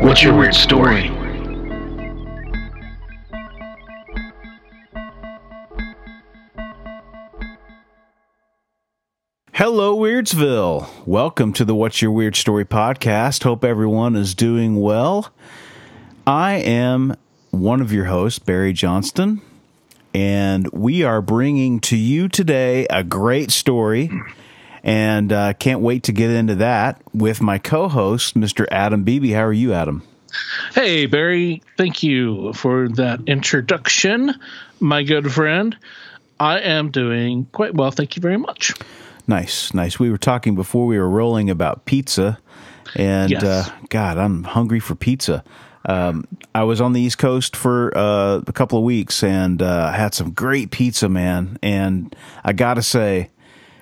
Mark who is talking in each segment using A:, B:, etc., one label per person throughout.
A: what's your weird story?
B: Hello, Weirdsville. Welcome to the What's Your Weird Story podcast. Hope everyone is doing well. I am one of your hosts, Barry Johnston, and we are bringing to you today a great story. And uh, can't wait to get into that with my co host, Mr. Adam Beebe. How are you, Adam?
A: Hey, Barry. Thank you for that introduction, my good friend. I am doing quite well. Thank you very much.
B: Nice, nice. We were talking before we were rolling about pizza, and
A: Yes.
B: uh, God, I'm hungry for pizza. Um, I was on the East Coast for uh, a couple of weeks and uh, had some great pizza, man. And I gotta say,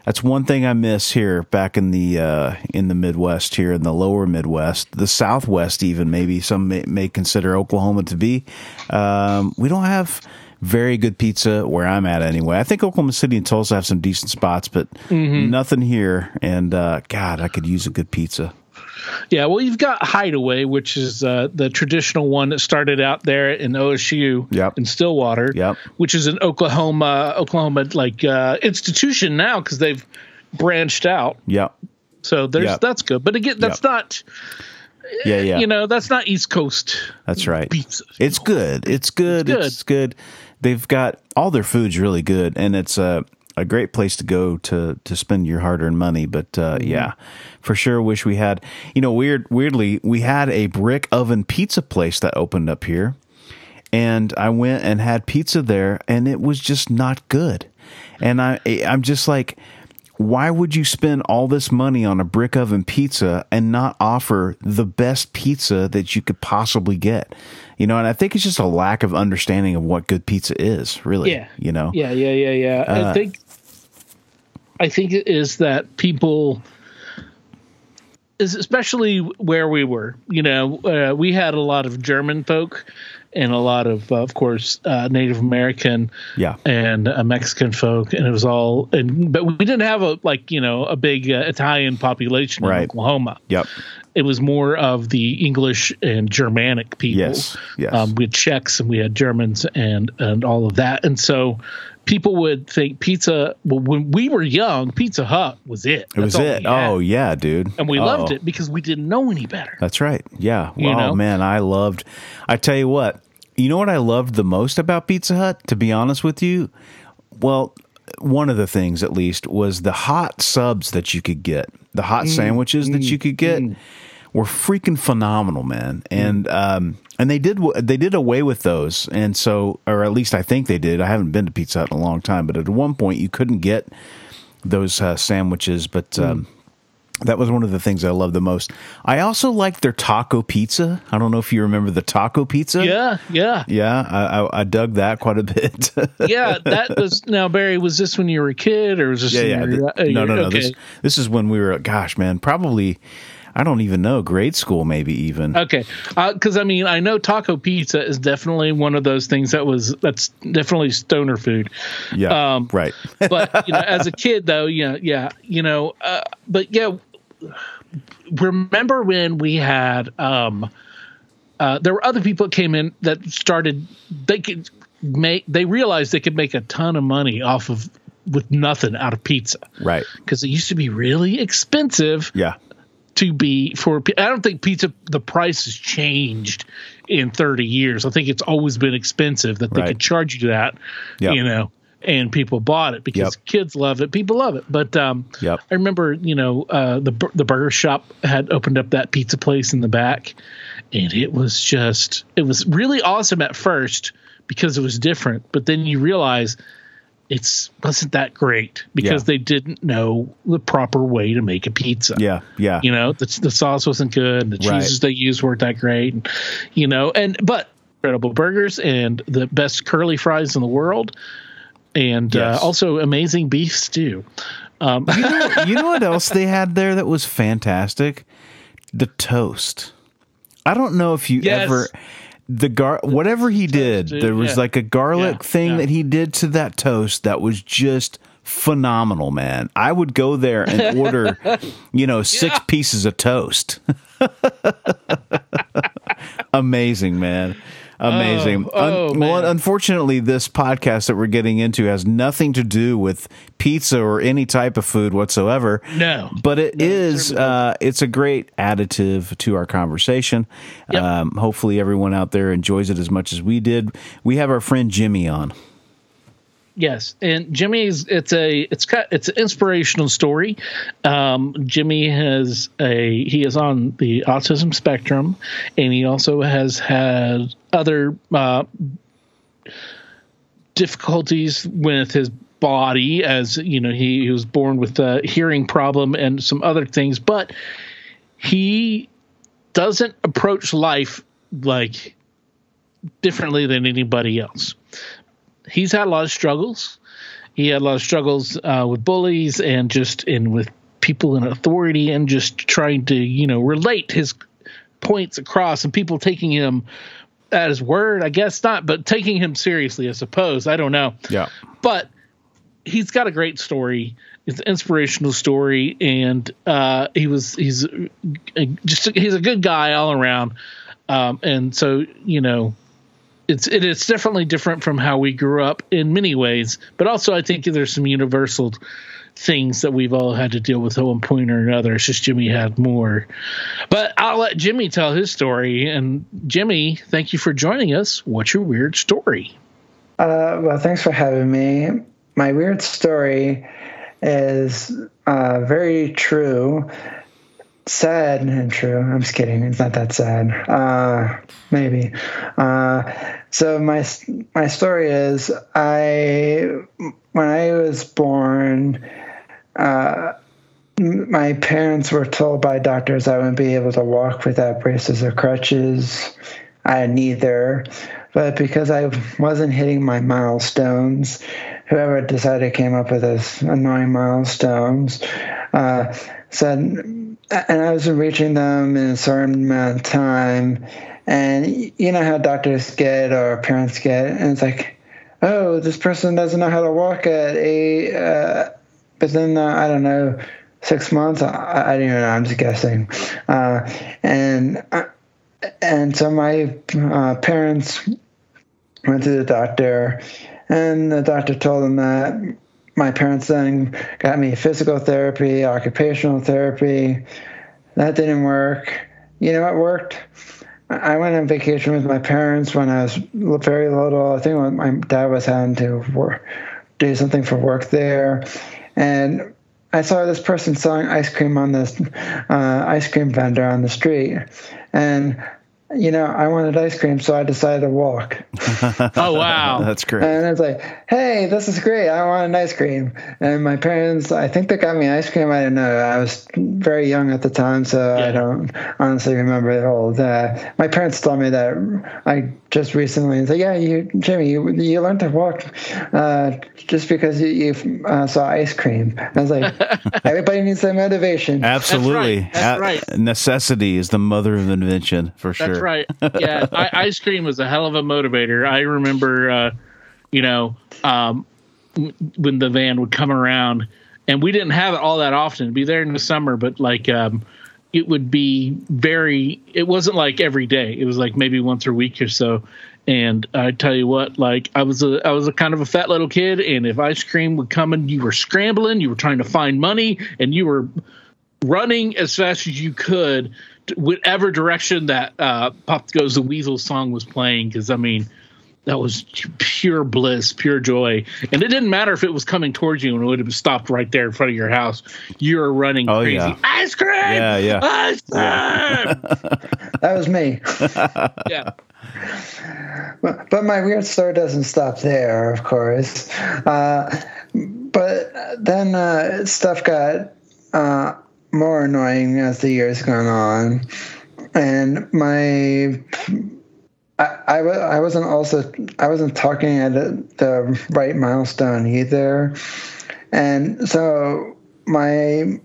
B: that's one thing I miss here back in the uh, in the Midwest, here in the lower Midwest, the Southwest, even maybe some may, may consider Oklahoma to be. Um, we don't have very good pizza where I'm at anyway. I think Oklahoma City and Tulsa have some decent spots, but nothing here. And uh, God, I could use a good pizza.
A: Yeah, well, you've got Hideaway, which is uh, the traditional one that started out there in OSU
B: Yep.
A: in Stillwater,
B: Yep.
A: which is an Oklahoma Oklahoma like uh, institution now because they've branched out.
B: Yeah.
A: So there's
B: Yep.
A: that's good, but again, that's not
B: Yeah, yeah.
A: you know that's not East Coast
B: That's right.
A: pizza.
B: It's good. It's good.
A: It's
B: It's good. They've got all their food's really good, and it's a a great place to go to to spend your hard earned money. But uh, yeah, for sure, wish we had. You know, weird. Weirdly, we had a brick oven pizza place that opened up here, and I went and had pizza there, and it was just not good. And I I'm just like. Why would you spend all this money on a brick oven pizza and not offer the best pizza that you could possibly get? You know, and I think it's just a lack of understanding of what good pizza is, really.
A: Yeah.
B: You know?
A: Yeah, yeah, yeah, yeah. I
B: Uh,
A: think I think is that people is especially where we were. You know, uh, we had a lot of German folk and a lot of, uh, of course, uh, Native American
B: Yeah.
A: and uh, Mexican folk, and it was all. And but we didn't have a like you know a big uh, Italian population in Oklahoma.
B: Yep.
A: It was more of the English and Germanic people.
B: Yes, yes.
A: Um, we had Czechs and we had Germans and and all of that, and so people would think pizza. Well, when we were young, Pizza Hut was it.
B: It was it. Oh, yeah, dude.
A: and we
B: Oh.
A: loved it because we didn't know any better.
B: That's right. Yeah.
A: You
B: oh
A: know?
B: man, I loved. I tell you what. You know what I loved the most about Pizza Hut? To be honest with you, well, one of the things at least was the hot subs that you could get, the hot mm, sandwiches that you mm, could get. Mm. Were freaking phenomenal, man, and um, and they did they did away with those, and so, or at least I think they did. I haven't been to Pizza Hut in a long time, but at one point you couldn't get those uh, sandwiches, but um, that was one of the things I loved the most. I also liked their taco pizza. I don't know if you remember the taco pizza.
A: Yeah, yeah,
B: Yeah, I, I, I dug that quite a bit.
A: yeah. That was now Barry. Was this when you were a kid, or was this?
B: yeah, yeah.
A: you
B: th-
A: were- uh,
B: no, no, no.
A: okay.
B: This this is when we were, gosh, man, probably, I don't even know, grade school, maybe even.
A: Okay, because I mean, I know taco pizza is definitely one of those things that was that's definitely stoner food.
B: yeah,
A: um,
B: right.
A: But you know, as a kid, though, yeah, yeah, you know, uh, but yeah, remember when we had um, uh, there were other people that came in that started they could make they realized they could make a ton of money off of with nothing out of pizza
B: right.
A: because it used to be really expensive
B: Yeah.
A: To be for I don't think pizza the price has changed in 30 years. I think it's always been expensive that they
B: Right.
A: could charge you that,
B: Yep.
A: you know, and people bought it because
B: Yep.
A: kids love it, people love it. But um
B: Yep.
A: I remember, you know, uh the the burger shop had opened up that pizza place in the back and it was just it was really awesome at first because it was different, but then you realize it's wasn't that great because
B: Yeah.
A: they didn't know the proper way to make a pizza.
B: Yeah, yeah.
A: You know, the, the sauce wasn't good. The
B: Right.
A: cheeses they used weren't that great. And, you know, and but incredible burgers and the best curly fries in the world, and
B: Yes.
A: uh, also amazing beef stew. Um,
B: you, know, you know what else they had there that was fantastic? The toast. I don't know if you
A: Yes.
B: ever the gar whatever he did. There was
A: yeah.
B: like a garlic
A: Yeah,
B: thing
A: yeah.
B: that he did to that toast that was just phenomenal, man. I would go there and order, you know, six pieces of toast. Amazing, man. Amazing.
A: Oh, oh,
B: well, unfortunately, this podcast that we're getting into has nothing to do with pizza or any type of food whatsoever.
A: No.
B: but it is. Uh, it's a great additive to our conversation.
A: Yep.
B: Um, hopefully, everyone out there enjoys it as much as we did. We have our friend Jimmy on.
A: Yes, and Jimmy's it's a it's kind it's an inspirational story. Um, Jimmy has a he is on the autism spectrum, and he also has had other uh, difficulties with his body, as you know he, he was born with a hearing problem and some other things, but he doesn't approach life like differently than anybody else he's had a lot of struggles. He had a lot of struggles uh, with bullies and just in with people in authority and just trying to you know relate his points across and people taking him at his word. I guess not, but taking him seriously. I suppose I don't know
B: Yeah.
A: but he's got a great story. It's an inspirational story, and uh, he was he's a, just he's a good guy all around. Um, and so you know, it's it is definitely different from how we grew up in many ways, but also I think there's some universal things that we've all had to deal with at one point or another. It's just Jimmy had more. But I'll let Jimmy tell his story. And Jimmy, thank you for joining us. What's your weird story?
C: Uh, well, thanks for having me. My weird story is uh, very true, sad and true. I'm just kidding. It's not that sad. Uh, maybe. Uh, so my my story is I when I was born. Uh, my parents were told by doctors I wouldn't be able to walk without braces or crutches. I neither. But because I wasn't hitting my milestones, whoever decided came up with this annoying milestones uh, said, and I was reaching them in a certain amount of time. And you know how doctors get or parents get, and it's like, oh, this person doesn't know how to walk at a, uh, but then uh, I don't know, six months. I, I don't know. I'm just guessing. Uh, and uh, and so my uh, parents went to the doctor, and the doctor told them that my parents then got me physical therapy, occupational therapy. That didn't work. You know what worked? I went on vacation with my parents when I was very little. I think my dad was having to work, do something for work there, and I saw this person selling ice cream on this uh, ice cream vendor on the street, and you know I wanted ice cream, so I decided to walk.
A: Oh wow!
B: That's great.
C: And I was like, "Hey, this is great! I want an ice cream." And my parents, I think they got me ice cream. I don't know. I was very young at the time, so
A: Yeah.
C: I don't honestly remember the whole. Uh, my parents told me that I just recently said, "Yeah, you, Jimmy, you, you learned to walk uh, just because you, you uh, saw ice cream." I was like, "Everybody needs that motivation."
B: Absolutely.
A: That's right. That's
B: A- Necessity is the mother of invention, for sure.
A: Right. Yeah, I, ice cream was a hell of a motivator. I remember, uh, you know, um, when the van would come around, and we didn't have it all that often. It'd be there in the summer, but like um, it would be very. It wasn't like every day. It was like maybe once a week or so. And I tell you what, like I was a I was a kind of a fat little kid, and if ice cream would come and you were scrambling, you were trying to find money, and you were running as fast as you could whatever direction that uh, Pop Goes the Weasel song was playing. Because I mean, that was pure bliss, pure joy. And it didn't matter if it was coming towards you and it would have stopped right there in front of your house. You were running
B: Oh,
A: crazy.
B: yeah.
A: Ice cream!
B: Yeah, yeah.
A: Ice cream!
C: That was me.
A: Yeah.
C: But but my weird story doesn't stop there, of course. Uh, but then uh, stuff got uh, more annoying as the years gone on, and my I, I, I wasn't also I wasn't talking at the, the right milestone either, and so my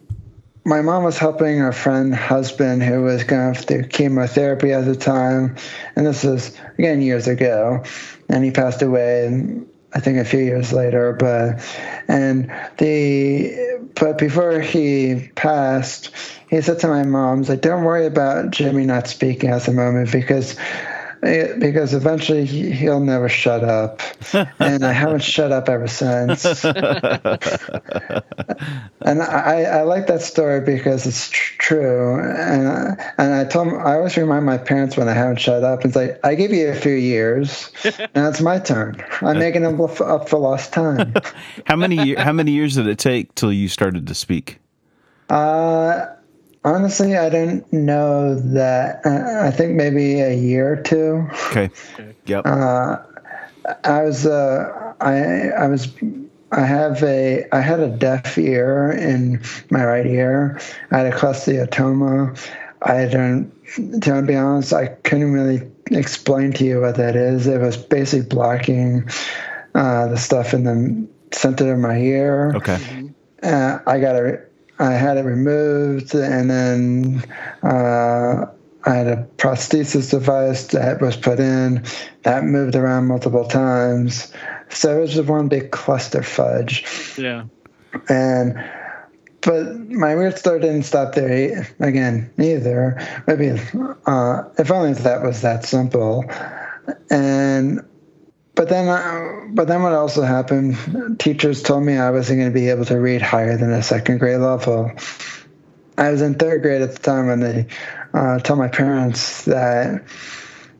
C: my mom was helping a friend husband who was going through chemotherapy at the time, and this was again years ago, and he passed away. I think a few years later, but and the but before he passed, he said to my mom, "Like, don't worry about Jimmy not speaking at the moment because." Eh, Because eventually he- he'll never shut up, and I haven't shut up ever since. and I, I like that story because it's tr- true. And I, and I told I always remind my parents when I haven't shut up. It's like I give you a few years, now it's my turn. I'm making them up up for lost time.
B: How many how many years did it take till you started to speak?
C: Uh, honestly, I don't know that. Uh, I think maybe a year or two.
B: Okay. Yep.
C: I was uh, I I was I have a I had a deaf ear in my right ear. I had a cholesteatoma. I don't to be honest, I couldn't really explain to you what that is. It was basically blocking uh, the stuff in the center of my ear.
B: okay.
C: Uh, I got it. I had it removed, and then uh, I had a prosthesis device that was put in. That moved around multiple times, so it was just one big cluster fudge.
A: Yeah.
C: And but my weird story didn't stop there again either. Maybe uh, if only that was that simple. And but then, uh, but then what also happened? Teachers told me I wasn't going to be able to read higher than a second grade level. I was in third grade at the time when they uh, told my parents that,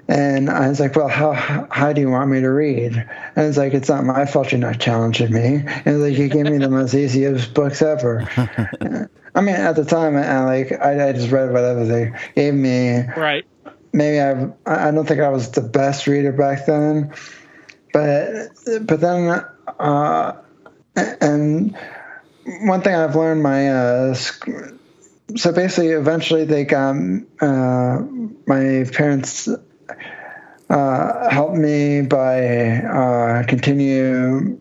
C: and I was like, "Well, how how do you want me to read?" And it's like, "It's not my fault you're not challenging me." And it's like, "You gave me the most easiest books ever." I mean, at the time, I like I, I just read whatever they gave me
A: Right.
C: maybe I I don't think I was the best reader back then, but but then uh, and one thing I've learned my uh, so basically eventually they got uh, my parents uh, helped me by uh, continue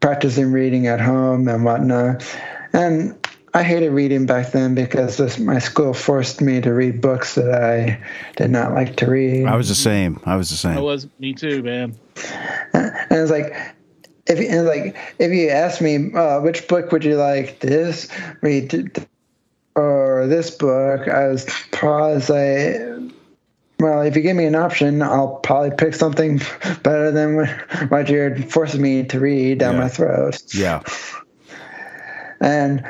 C: practicing reading at home and whatnot, and. I hated reading back then because this, my school forced me to read books that I did not like to read.
B: I was the same. I was the
A: same.
B: same.
A: was me too, man.
C: and it's like if you- and like if you ask me uh, which book would you like this read t- t- or this book i was probably say well if you give me an option i'll probably pick something better than what- what you're forcing me to read down
B: Yeah.
C: my throat
B: Yeah.
C: and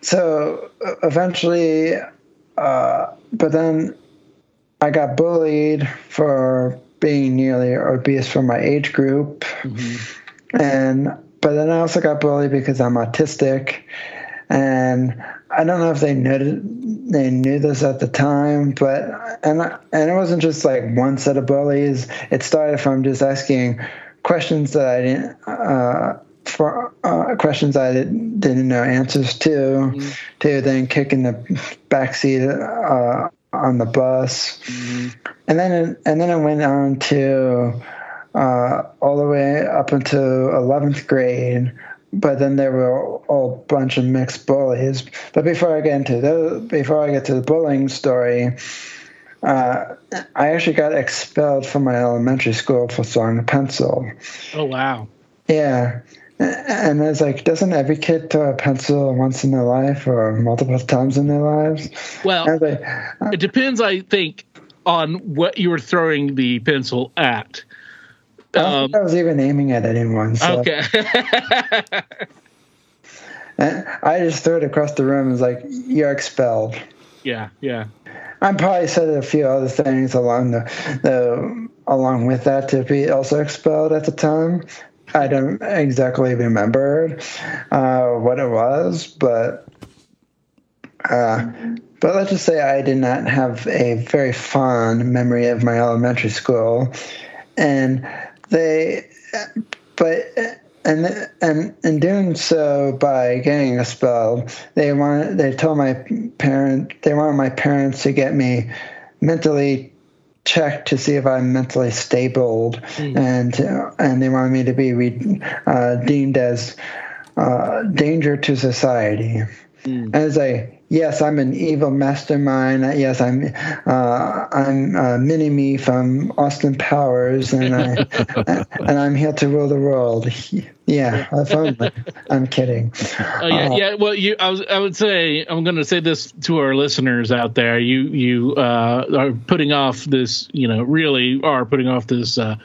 C: so eventually uh, but then i got bullied for being nearly obese for my age group. And but then i also got bullied because i'm autistic. And i don't know if they knew they knew this at the time but and I- and it wasn't just like one set of bullies. It started from just asking questions that i didn't uh, for uh, questions I didn't, didn't know answers to, to then kicking the backseat uh, on the bus, and then it, and then it went on to uh, all the way up until eleventh grade. But then there were a whole bunch of mixed bullies. But before I get into those, before I get to the bullying story, uh, I actually got expelled from my elementary school for throwing a pencil.
A: Oh wow.
C: Yeah. And it's like, doesn't every kid throw a pencil once in their life or multiple times in their lives?
A: Well,
C: it's like,
A: it depends, I think, on what you were throwing the pencil at.
C: I don't
A: Um,
C: think I was even aiming at anyone. So
A: okay.
C: I just threw it across the room and was like, you're expelled.
A: yeah, yeah.
C: I probably said a few other things along the, the along with that to be also expelled at the time. I don't exactly remember uh, what it was, but uh, but let's just say I did not have a very fond memory of my elementary school, and they, but and and in doing so by getting expelled, they wanted they told my parent they wanted my parents to get me mentally checked to see if I'm mentally stable, mm. and uh, and they wanted me to be re, uh, deemed as uh, danger to society. Mm. As a yes, I'm an evil mastermind. Yes, I'm uh, I'm uh, Mini Me from Austin Powers, and I and I'm here to rule the world. Yeah, I'm, I'm kidding.
A: Oh yeah, uh, yeah. Well, you, I was, I would say, I'm going to say this to our listeners out there. You, you uh, are putting off this, you know, really are putting off this uh,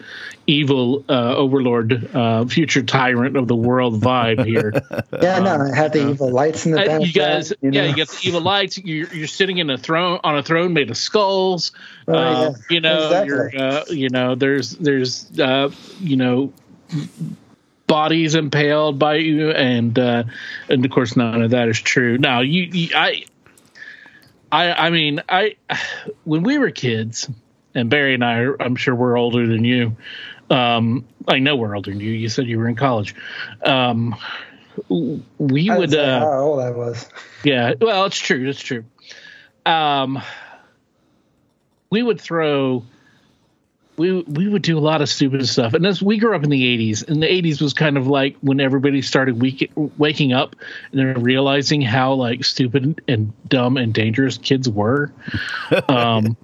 A: evil uh, overlord, uh, future tyrant of the world vibe here.
C: yeah, no, I have the evil lights in the back.
A: You guys, you know? yeah, you got the evil lights. You're, you're sitting in a throne on a throne made of skulls. Oh, yeah. You know, exactly. you know, there's, there's, you know bodies impaled by you, and uh, and of course none of that is true. Now you, you I, I, I mean, I when we were kids, and Barry and I, are, I'm sure we're older than you. Um, I know we're older than you. You said you were in college. Um, we
C: I
A: would. Uh,
C: how old I was.
A: Yeah, well, it's true. It's true. Um, we would throw we we would do a lot of stupid stuff. And as we grew up in the '80s, and the '80s was kind of like when everybody started weak, waking up and then realizing how like stupid and dumb and dangerous kids were. Um,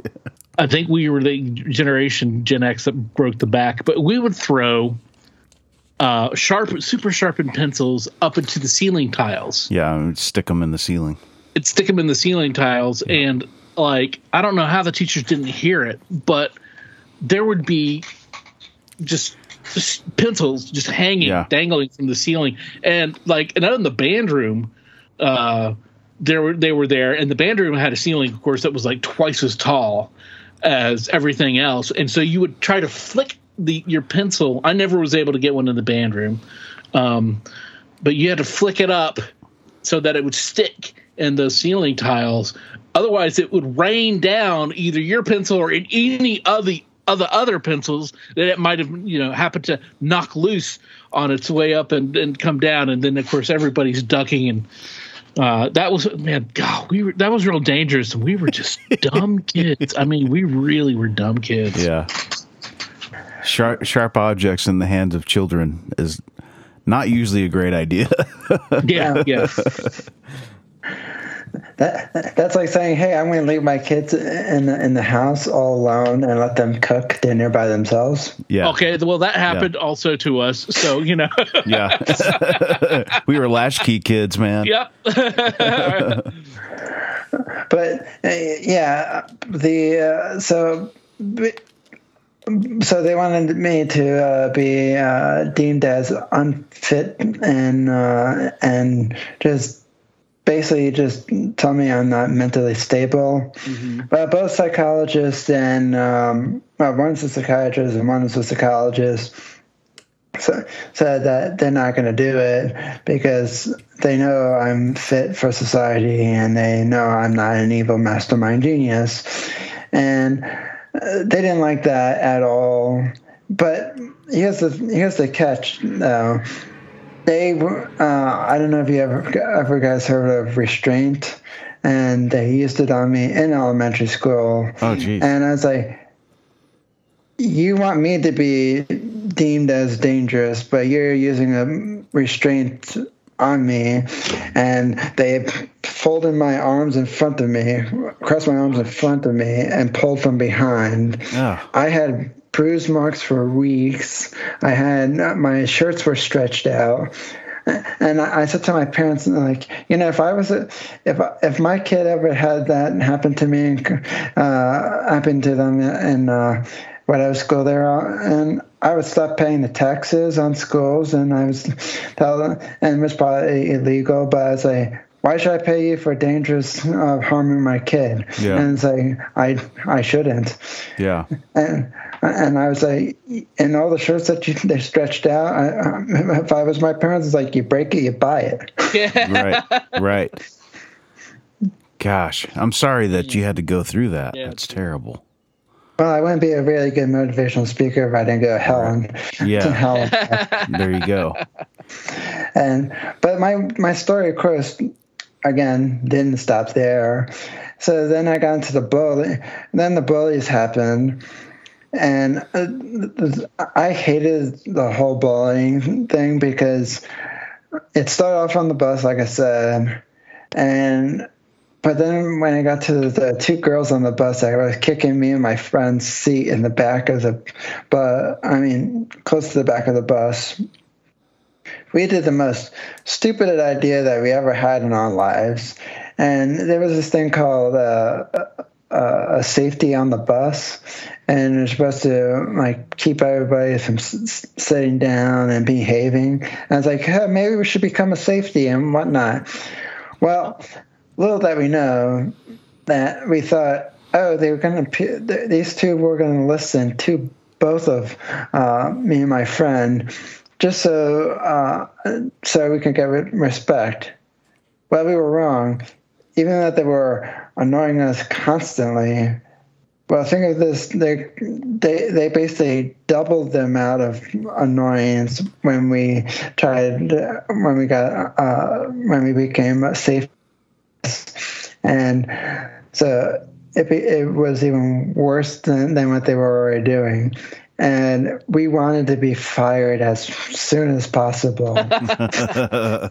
A: I think we were the generation Gen X that broke the back, but we would throw uh, sharp, super sharpened pencils up into the ceiling tiles.
B: Yeah, stick them in the ceiling.
A: It'd stick them in the ceiling tiles, yeah. and like I don't know how the teachers didn't hear it, but there would be just, just pencils just hanging, yeah. dangling from the ceiling, and like and out in the band room, uh, there were they were there, and the band room had a ceiling, of course, that was like twice as tall as everything else, and so you would try to flick the your pencil. I never was able to get one in the band room, um, but you had to flick it up so that it would stick in the ceiling tiles. Otherwise, it would rain down either your pencil or in any of the other other pencils that it might have you know happened to knock loose on its way up and, and come down. And then of course everybody's ducking and uh, that was man god we were that was real dangerous. And we were just dumb kids. I mean we really were dumb kids.
B: Yeah. Sharp sharp objects in the hands of children is not usually a great idea.
A: Yeah yeah
C: that that's like saying, "Hey, I'm going to leave my kids in the, in the house all alone and let them cook dinner by themselves."
B: Yeah.
A: Okay. Well, that happened yeah. also to us. So you know.
B: yeah. we were latchkey kids, man.
A: Yep.
C: but uh, yeah, the uh, so. So they wanted me to uh, be uh, deemed as unfit and uh, and just basically just tell me I'm not mentally stable. Mm-hmm. But both psychologists and um, well, one's a psychiatrist and one's a psychologist so, said that they're not going to do it because they know I'm fit for society and they know I'm not an evil mastermind genius. And uh, they didn't like that at all. But here's the here's the catch though they uh, I don't know if you ever ever guys heard of restraint, and they used it on me in elementary school.
B: Oh, geez.
C: And I was like, you want me to be deemed as dangerous, but you're using a restraint on me, and they folded my arms in front of me, crossed my arms in front of me, and pulled from behind. Oh. I had bruise marks for weeks. I had my shirts were stretched out. And I, said to my parents, like, you know, if I was a, if if my kid ever had that happen to me, uh, happen to them in uh, when I was school there, and I would stop paying the taxes on schools, and I was, telling and it was probably illegal, but I was like, why should I pay you for dangerous uh, harming my kid?
B: Yeah.
C: And it's like, I, I shouldn't.
B: Yeah.
C: And, and I was like, and all the shirts that you, they stretched out, I, if I was my parents, it's like, you break it, you buy it. Yeah.
B: Right. Right. Gosh, I'm sorry that you had to go through that.
A: Yeah.
B: That's terrible.
C: Well, I wouldn't be a really good motivational speaker if I didn't go to hell and
B: Yeah.
C: to hell.
B: There you go.
C: and but my my story, of course, again didn't stop there. So then I got into the bully. Then the bullies happened, and uh, I hated the whole bullying thing because it started off on the bus, like I said, and but then when I got to the, two girls on the bus, I was kicking me and my friend's seat in the back of the, but I mean, close to the back of the bus. We did the most stupid idea that we ever had in our lives, and there was this thing called uh, a safety on the bus, and you're supposed to like keep everybody from s- sitting down and behaving. And I was like, hey, maybe we should become a safety and whatnot. Well, little that we know that we thought, oh, they were going to, these two were going to listen to both of uh, me and my friend, just so uh, so we could get re- respect. Well, we were wrong. Even though they were annoying us constantly. Well, think of this: they they they basically doubled the amount of annoyance when we tried when we got uh, when we became safe and so it, it was even worse than, than what they were already doing. And we wanted to be fired as soon as possible. I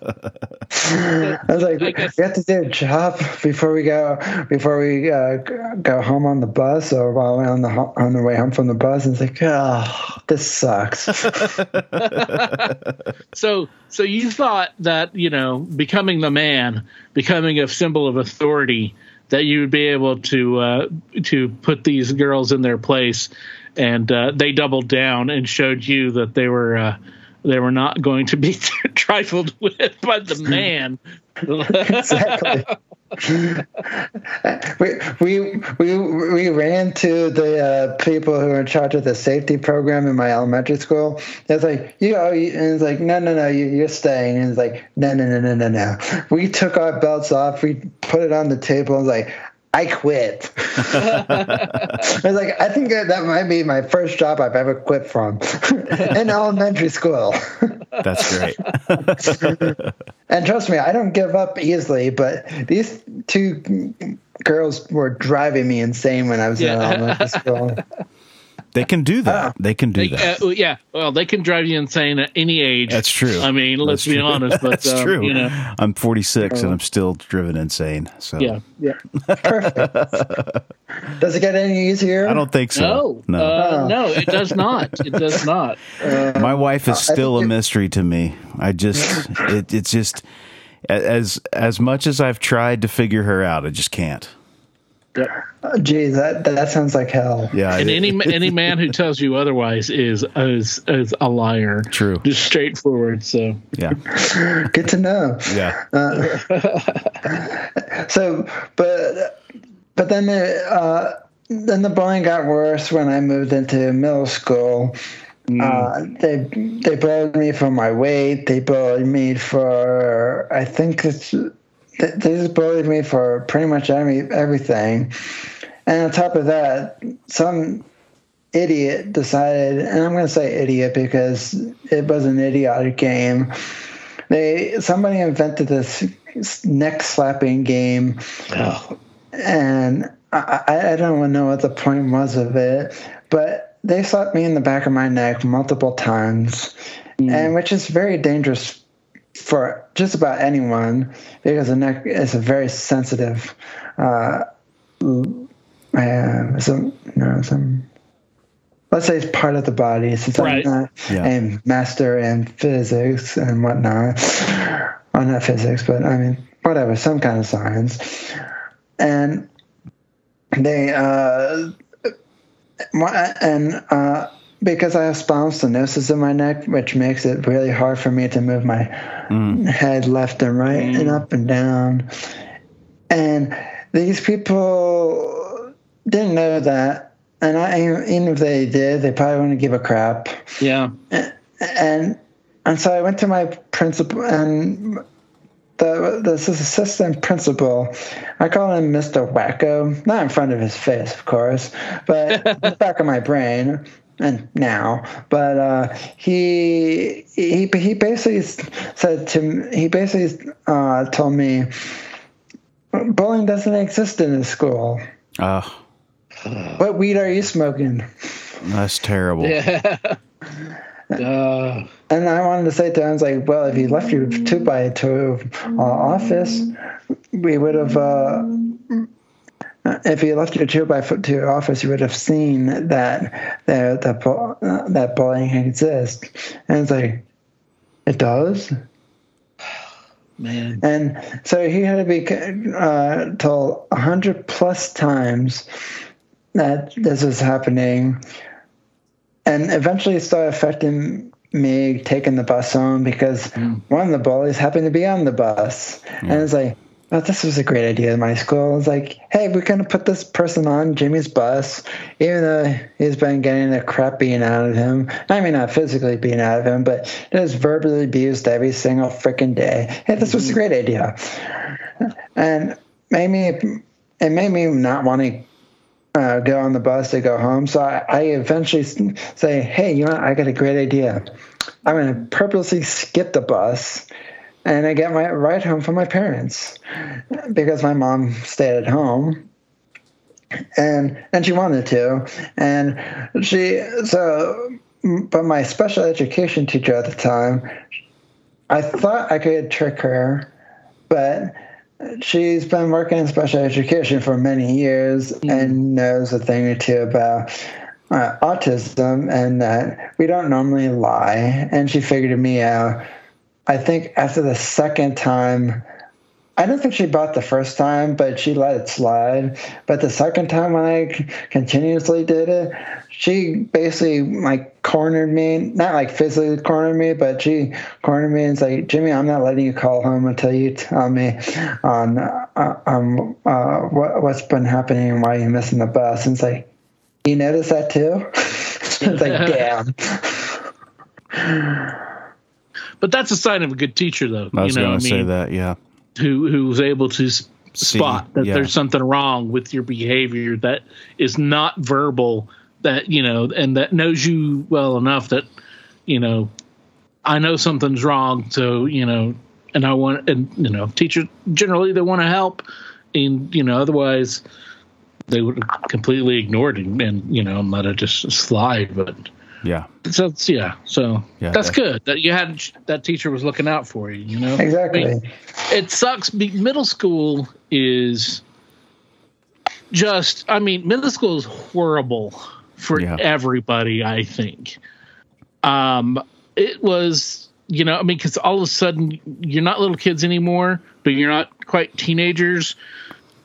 C: was like, we have to do a job before we go before we uh, go home on the bus or while we're on the on the way home from the bus. And it's like, oh, this sucks.
A: so so you thought that you know becoming the man becoming a symbol of authority that you would be able to uh, to put these girls in their place and uh, they doubled down and showed you that they were uh, they were not going to be trifled with by the man
C: exactly. we, we we we ran to the uh, people who were in charge of the safety program in my elementary school. It's like you know, and it's like no, no, no, you, you're staying. And it's like no, no, no, no, no, no. We took our belts off. We put it on the table. and was like. I quit. I was like, I think that, that might be my first job I've ever quit from in elementary school.
B: That's great.
C: And trust me, I don't give up easily, but these two girls were driving me insane when I was in elementary school.
B: They can do that. They can do
A: They-
B: that.
A: uh, yeah well they can drive you insane at any age
B: That's true.
A: i mean let's
B: That's
A: be
B: true.
A: honest but
B: That's
A: um,
B: true.
A: you know
B: I'm 46 and I'm still driven insane. So
A: yeah
C: Yeah, perfect. Does it get any easier?
B: I don't think so.
A: no,
B: no.
A: Uh, no, it does not. It does not. Uh,
B: My wife is
C: I
B: still a mystery to me. I just it, it's just as as much as I've tried to figure her out, I just can't.
C: Oh, geez, that that sounds like hell.
B: Yeah,
A: and any any man who tells you otherwise is is is a liar.
B: True.
A: just straightforward. So
B: yeah,
C: Good to know.
B: yeah,
C: So, but but then the uh, then the bullying got worse when I moved into middle school. Uh, they they bullied me for my weight. They bullied me for I think it's they they just bullied me for pretty much every everything. And on top of that, some idiot decided, and I'm going to say idiot because it was an idiotic game. They somebody invented this neck slapping game oh. and I, I- I don't know what the point was of it, but they slapped me in the back of my neck multiple times, hmm. and which is very dangerous for just about anyone because the neck is a very sensitive. Uh, uh, some, no, some. Let's say it's part of the body since
A: Right.
C: I'm not
B: Yeah.
C: a master in physics and whatnot. Well, not physics, but I mean, whatever, some kind of science. And they, uh, and uh, because I have spinal stenosis in my neck, which makes it really hard for me to move my mm. head left and right and mm. up and down. And these people didn't know that. And I, even if they did, they probably wouldn't give a crap.
A: Yeah.
C: And and so I went to my principal and the this assistant principal. I call him Mr. Wacko, not in front of his face, of course, but back of my brain and now. But uh, he he he basically said to me, he basically uh, told me bullying doesn't exist in this school.
B: Uh,
C: What weed are you smoking?
B: that's terrible. Yeah.
A: Uh,
C: And I wanted to say to him, I was like, well, if you left your two by two uh, office, we would have. Uh, if you left your two by foot to your office, you would have seen that the uh, that bullying exists. And it's like, it does.
A: man.
C: And so he had to be uh, told a hundred plus times that this was happening, and eventually it started affecting me taking the bus home because one of the bullies happened to be on the bus, and it's like. Oh, this was a great idea in my school. It's like, hey, we're gonna put this person on Jimmy's bus, even though he's been getting the crap being out of him. I mean, not physically being out of him, but just verbally abused every single freaking day. Hey, this was a great idea, and made me it made me not want to uh, go on the bus to go home. So I, I eventually say, hey, you know, what? I got a great idea. I'm gonna purposely skip the bus and I get my ride home from my parents because my mom stayed at home. And and she wanted to. And she so but my special education teacher at the time I thought I could trick her but she's been working in special education for many years and knows a thing or two about uh, autism and that we don't normally lie. And she figured me out I think after the second time, I don't think she bought the first time, but she let it slide. But the second time when I c- continuously did it, she basically like cornered me, not like physically cornered me, but she cornered me and was like, Jimmy, I'm not letting you call home until you tell me on uh, um uh, what what's been happening and why you're missing the bus. And it's like, you notice that too? it's like, damn.
A: But that's a sign of a good teacher, though.
B: I was
A: you know,
B: going
A: I
B: to say that. Yeah.
A: who who was able to s- spot that
B: yeah.
A: there's something wrong with your behavior that is not verbal. That you know, and that knows you well enough that you know, I know something's wrong. So you know, and I want, and you know, teachers generally they want to help, and you know, otherwise they would have completely ignored it and you know let it just slide. But
B: Yeah.
A: so it's- yeah, so
B: Yeah,
A: that's
B: that-
A: good that you had that teacher was looking out for you. You know,
C: Exactly.
A: I mean, it sucks. Middle school is just, I mean, middle school is horrible for
B: Yeah.
A: everybody, I think. Um, it was, you know, I mean, because all of a sudden you're not little kids anymore, but you're not quite teenagers.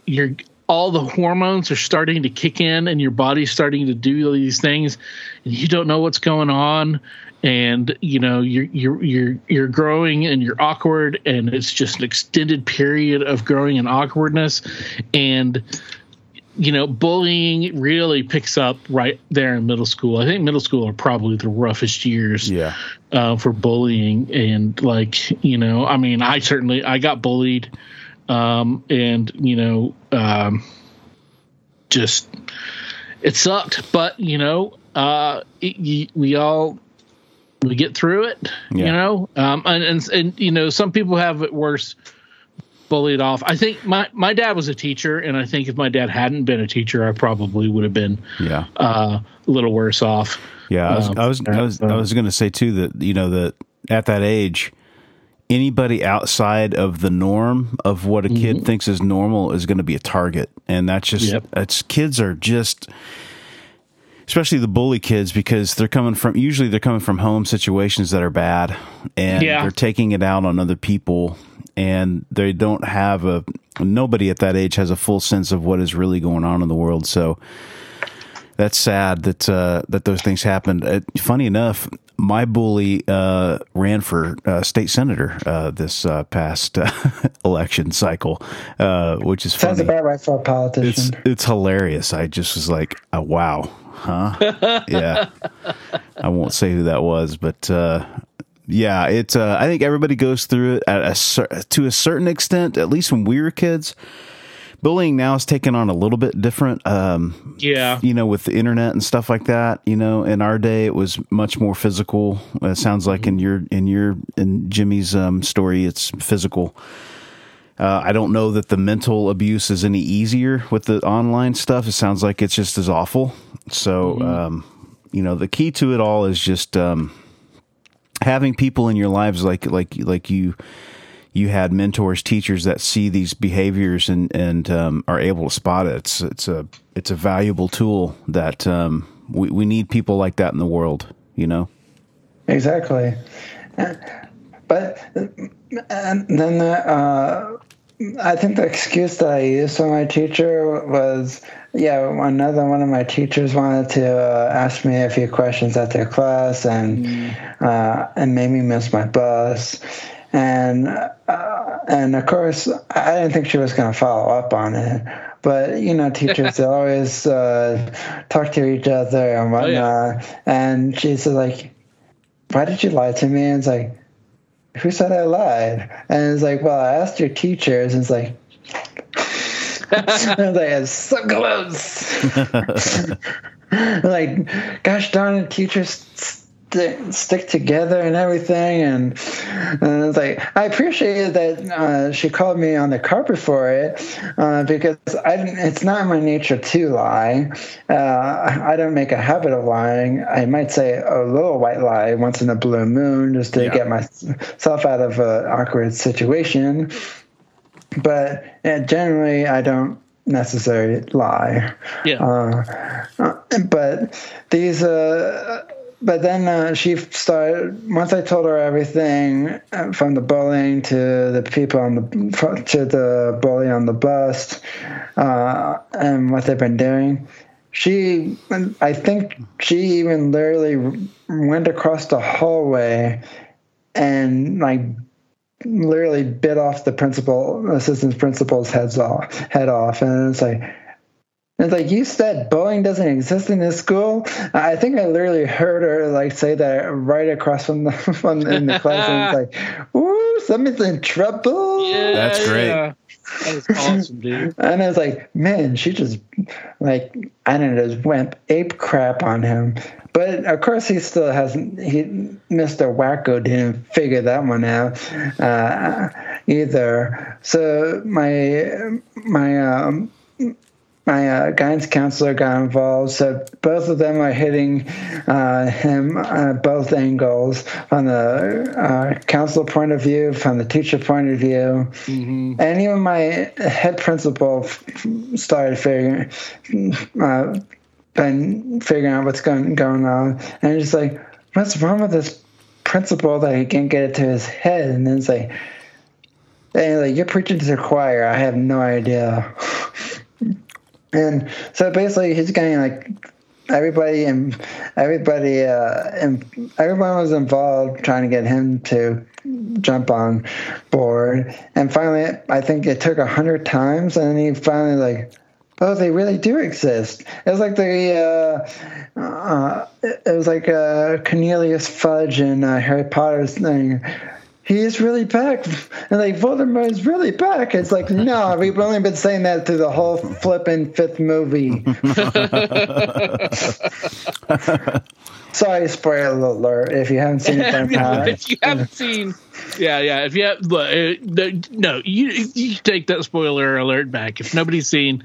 A: You're all the hormones are starting to kick in, and your body's starting to do these things, and you don't know what's going on and you know you're you're you're you're growing and you're awkward and it's just an extended period of growing and awkwardness and you know bullying really picks up right there in middle school i think middle school are probably the roughest years
B: Yeah.
A: uh, for bullying and like you know i mean i certainly i got bullied um, and you know um, just it sucked but you know uh, it, we all we get through it you know? Um, and, and and you know some people have it worse bullied off. I think my my dad was a teacher and i think if my dad hadn't been a teacher i probably would have been
B: Yeah.
A: uh, a little worse off.
B: Yeah, I was,
A: Um,
B: I was, I was,
A: uh,
B: was going to say too that you know that at that age, anybody outside of the norm of what a kid mm-hmm. thinks is normal is going to be a target, and that's just
A: Yep.
B: it's kids are just, especially the bully kids because they're coming from usually they're coming from home situations that are bad, and
A: Yeah.
B: they're taking it out on other people, and they don't have a nobody at that age has a full sense of what is really going on in the world, so that's sad that uh, that those things happened. Uh, funny enough, my bully uh, ran for uh, state senator uh, this uh, past election cycle, which is
C: sounds
B: funny.
C: about right for a politician.
B: It's it's hilarious. I just was like, oh, wow, huh? yeah. I won't say who that was, but yeah, it's. I think everybody goes through it at a to a certain extent. At least when we were kids bullying now is taken on a little bit different. Um,
A: yeah,
B: you know, with the internet and stuff like that. You know, in our day, it was much more physical. It sounds like in your in your in Jimmy's um, story, it's physical. Uh, I don't know that the mental abuse is any easier with the online stuff. It sounds like it's just as awful. So, mm-hmm. um, you know, the key to it all is just um, having people in your lives like like like you you had mentors, teachers that see these behaviors and and um, are able to spot it. It's it's a it's a valuable tool that um, we we need people like that in the world. You know.
C: Exactly, but and then uh, I think the excuse that I used for my teacher was, yeah, another one of my teachers wanted to uh, ask me a few questions at their class and mm. uh, and made me miss my bus and uh, and of course I didn't think she was going to follow up on it. But you know, teachers they always uh, talk to each other and whatnot. Oh, yeah. And she's like, "Why did you lie to me?" And it's like, "Who said I lied?" And it's like, "Well, I asked your teachers." And it's like. I was like, it's so close. like, gosh darn it, teachers stick together and everything. And, and it's like I appreciated that uh, she called me on the carpet for it uh, because I it's not my nature to lie. Uh, I don't make a habit of lying. I might say a little white lie once in a blue moon just to yeah. get myself out of an awkward situation. But generally, I don't necessarily lie.
A: Yeah.
C: Uh, uh, but these uh, but then uh, she started. Once I told her everything, uh, from the bullying to the people on the to the bully on the bus, uh, and what they've been doing, she, I think she even literally went across the hallway, and like literally bit off the principal, assistant principal's heads off, head off, and it's like it's like you said, bullying doesn't exist in this school. I think I literally heard her like say that right across from the from in the class, and it's like, "Ooh, somebody's in trouble."
A: Yeah,
B: that's great.
A: Yeah. That is awesome, dude.
C: and I was like, man, she just like I don't know, just went ape crap on him. But of course, he still hasn't. He, Mr. Wacko, didn't figure that one out uh, either. So my my um, my uh, guidance counselor got involved. So both of them are hitting uh, him uh, both angles from the uh, counselor point of view, from the teacher point of view, mm-hmm. and even my head principal started figuring, uh, been figuring out what's going going on, and just like, what's wrong with this principal that he can't get it to his head? And then it's like. And like you're preaching to the choir. I have no idea. And so basically, he's getting like everybody and everybody uh, and everyone was involved trying to get him to jump on board. And finally, I think it took a hundred times, and he finally like. Oh, they really do exist. It was like the, uh, uh, it was like uh, Cornelius Fudge in uh, Harry Potter's thing he is really back. And like Voldemort is really back. It's like, no, we've only been saying that through the whole flipping fifth movie. Sorry, spoiler alert. If you haven't seen it,
A: if you haven't seen, yeah, yeah. If you have, look, uh, no, you you take that spoiler alert back. If nobody's seen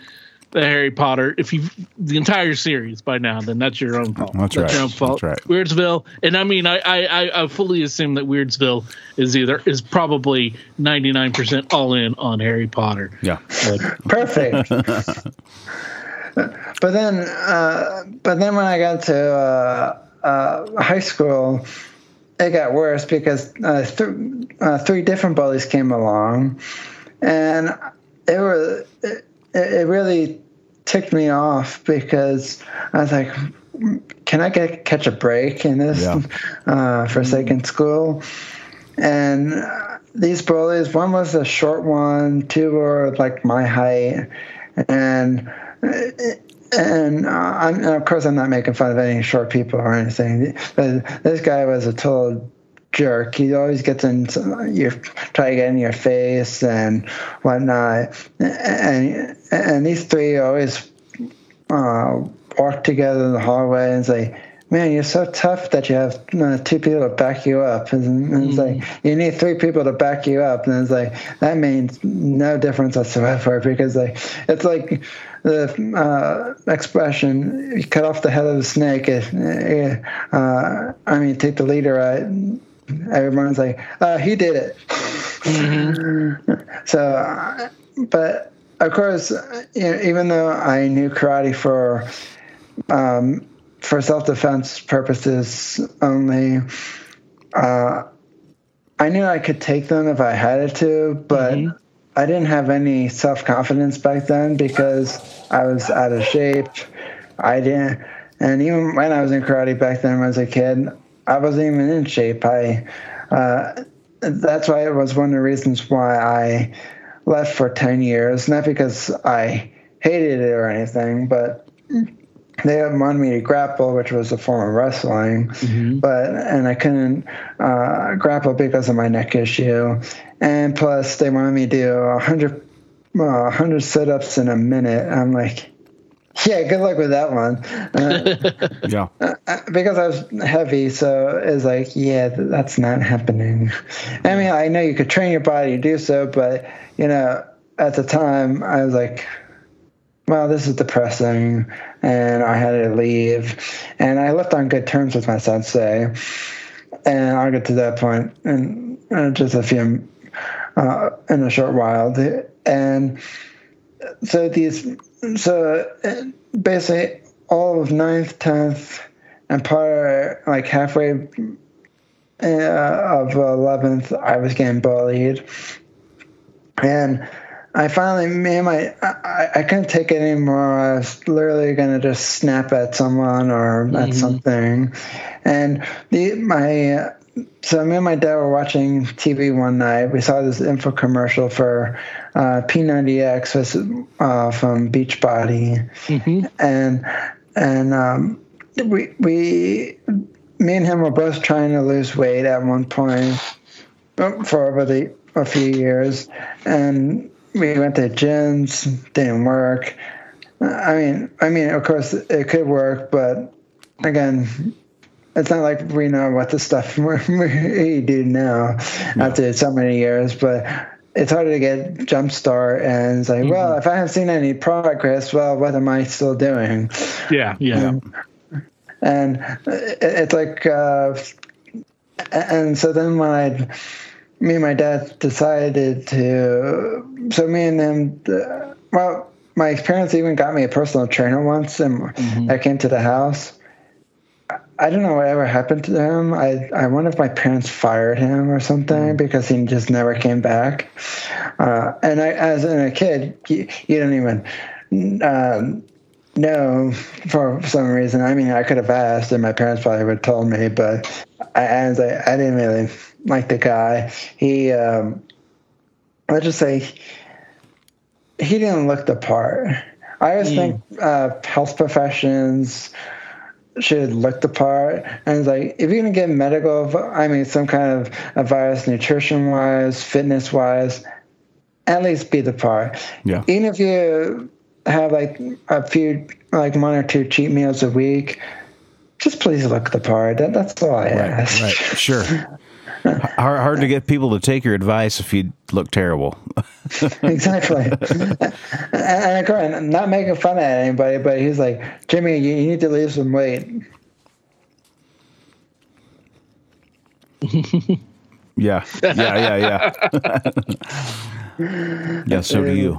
A: the Harry Potter. If you the entire series by now, then that's your own fault.
B: That's, that's right.
A: Your own fault.
B: That's right.
A: Weirdsville, and I mean, I, I I fully assume that Weirdsville is either is probably ninety nine percent all in on Harry Potter.
B: Yeah,
C: perfect. but then, uh, but then when I got to uh, uh, high school, it got worse because uh, th- uh, three different bullies came along, and it was. It, it really ticked me off because I was like, can I get catch a break in this
B: Yeah.
C: uh, Forsaken School? And uh, these bullies, one was a short one, two were like my height, and and, uh, I'm, and of course I'm not making fun of any short people or anything. But this guy was a total jerk. He always gets in your try to get in your face and whatnot. And and these three always uh, walk together in the hallway and say, "Man, you're so tough that you have uh, two people to back you up." And, and it's like you need three people to back you up, and it's like that means no difference whatsoever because like it's like the uh, expression "you cut off the head of the snake." If, uh, I mean, take the leader out. Everyone's like, uh, "He did it." So, uh, but of course, you know, even though I knew karate for um, for self defense purposes only, uh, I knew I could take them if I had to, but I didn't have any self confidence back then because I was out of shape. I didn't, and even when I was in karate back then, when I was a kid, I wasn't even in shape. I uh, that's why it was one of the reasons why I left for 10 years, not because I hated it or anything, but they wanted me to grapple, which was a form of wrestling, but and I couldn't uh, grapple because of my neck issue, and plus they wanted me to do a hundred uh, hundred sit-ups in a minute. I'm like, yeah, good luck with that one. Uh,
B: Yeah.
C: uh, because I was heavy, so it's like, yeah, that's not happening. I mean, I know you could train your body to do so, but you know, at the time, I was like, well, this is depressing, and I had to leave, and I left on good terms with my sensei, and I'll get to that point in uh, just a few, uh, in a short while, and so these so uh, basically all of ninth, tenth, and part like halfway uh, of eleventh, I was getting bullied, and I finally, me and my, I, I couldn't take it anymore. I was literally gonna just snap at someone or at something, and the my. So me and my dad were watching TV one night. We saw this info commercial for uh, P90X was uh, from Beachbody, and and um, we we me and him were both trying to lose weight at one point for over the a few years, and we went to gyms, didn't work. I mean, I mean, of course, it could work, but again, it's not like we know what the stuff we do now after so many years, but it's harder to get jump start and it's like, well, if I haven't seen any progress, well, what am I still doing?
A: Yeah, yeah.
C: And it- it's like, uh, and so then when I, me and my dad decided to, so me and him, uh, well, my parents even got me a personal trainer once, and I came to the house. I don't know whatever happened to him. I, I wonder if my parents fired him or something because he just never came back. Uh, and I, as in a kid, you, you don't even um, know for some reason. I mean, I could have asked, and my parents probably would have told me, but I, as I, I didn't really like the guy. He, um, let's just say, he didn't look the part. I always think uh, health professions should look the part. And it's like, if you're going to get medical, I mean, some kind of advice, nutrition wise, fitness wise, at least be the part.
B: Yeah.
C: Even if you have like a few, like one or two cheat meals a week, just please look the part. That, that's all I
B: Right.
C: ask.
B: Right. Sure. Hard, hard to get people to take your advice if you look terrible.
C: exactly. and, and again, I'm not making fun of anybody, but he's like, Jimmy, you, you need to lose some weight.
B: Yeah. Yeah. Yeah. Yeah. yeah. So do you.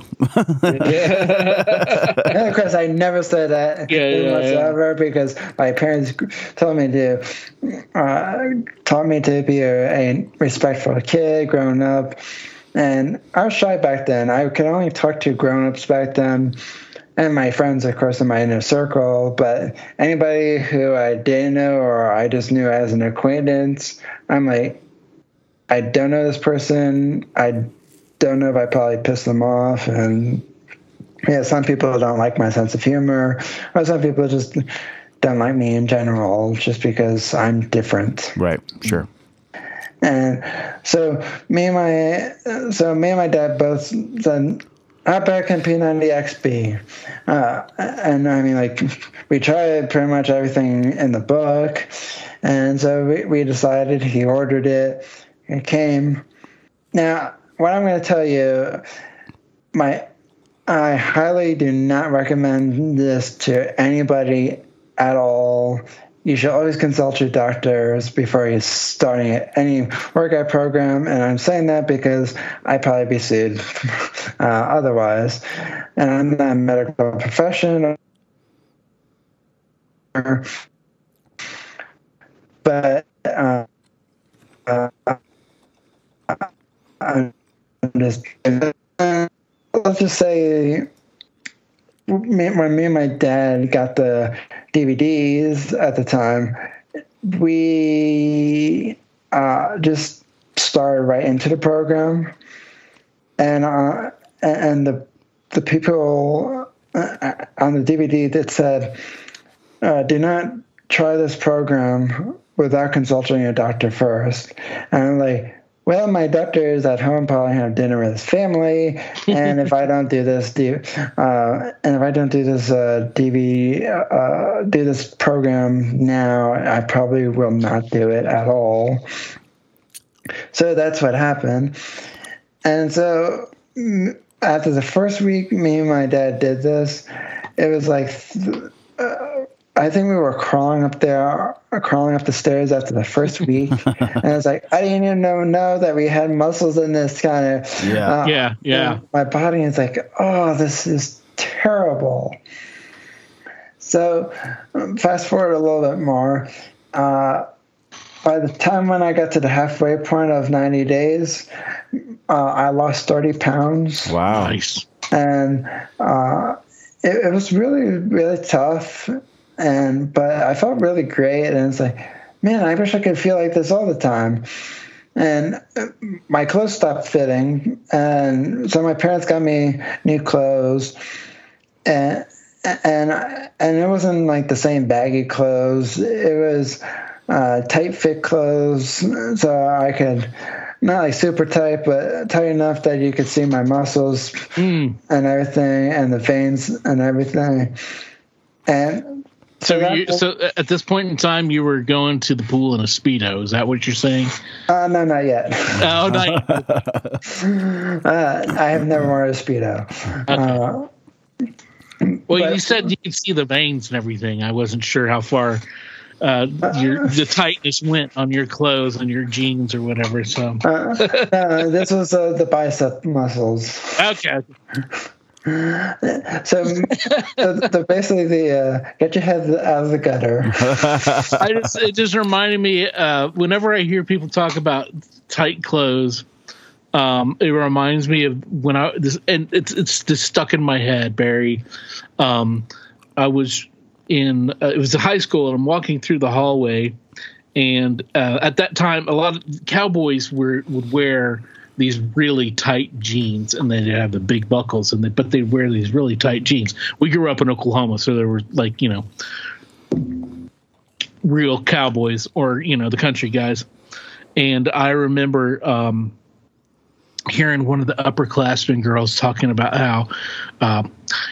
C: And of course, I never said that
A: Yeah, yeah,
C: whatsoever because my parents told me to, uh, taught me to be a, a respectful kid growing up. And I was shy back then. I could only talk to grown ups back then. and my friends, of course, in my inner circle. But anybody who I didn't know or I just knew as an acquaintance, I'm like, I don't know this person. I don't know if I probably pissed them off. And yeah, some people don't like my sense of humor, or some people just don't like me in general just because I'm different.
B: Right. Sure.
C: And so me and my so me and my dad both said Outback and P90XB. Uh, and I mean, like, we tried pretty much everything in the book. And so we, we decided he ordered it. It came. Now, what I'm going to tell you, my I highly do not recommend this to anybody at all. You should always consult your doctors before you starting any workout program. And I'm saying that because I'd probably be sued uh, otherwise. And I'm not a medical professional. But uh, uh, I'm just let's just say me, when me and my dad got the DVDs at the time, we uh, just started right into the program, and uh, and the the people uh, on the DVD that said, uh, "Do not try this program without consulting your doctor first," and like well, my doctor is at home, probably have dinner with his family, and if I don't do this, do uh, and if I don't do this uh, DV, uh, do this program now, I probably will not do it at all. So that's what happened, and so after the first week, me and my dad did this. It was like. Uh, I think we were crawling up there, crawling up the stairs after the first week, and I was like, I didn't even know, know that we had muscles in this kind of.
A: Yeah, uh, yeah, yeah.
C: My body is like, oh, this is terrible. So, um, fast forward a little bit more. Uh, by the time when I got to the halfway point of 90 days, uh, I lost 30 pounds.
B: Wow.
A: Nice.
C: And uh, it, it was really, really tough and but I felt really great, and it's like, man, I wish I could feel like this all the time. And my clothes stopped fitting, and so my parents got me new clothes, and and and it wasn't like the same baggy clothes. It was uh, tight fit clothes, so I could not like super tight, but tight enough that you could see my muscles mm. and everything, and the veins and everything. And
A: so, you, so at this point in time, you were going to the pool in a speedo. Is that what you're saying?
C: Uh, no, not yet.
A: Oh, not
C: yet. uh, I have never worn a speedo. Okay.
A: Uh, well, but, you said you could see the veins and everything. I wasn't sure how far uh, your the tightness went on your clothes and your jeans or whatever. So,
C: uh, no, this was uh, the bicep muscles.
A: Okay.
C: So, so, basically, the uh, get your head out of the gutter.
A: I just it just reminded me. Uh, whenever I hear people talk about tight clothes, um, it reminds me of when I this and it's it's just stuck in my head, Barry. Um, I was in uh, it was high school, and I'm walking through the hallway, and uh, at that time, a lot of cowboys were would wear these really tight jeans and they'd have the big buckles and they, but they'd wear these really tight jeans. We grew up in Oklahoma, so there were like, you know, real cowboys or, you know, the country guys. And I remember um, hearing one of the upperclassmen girls talking about how uh,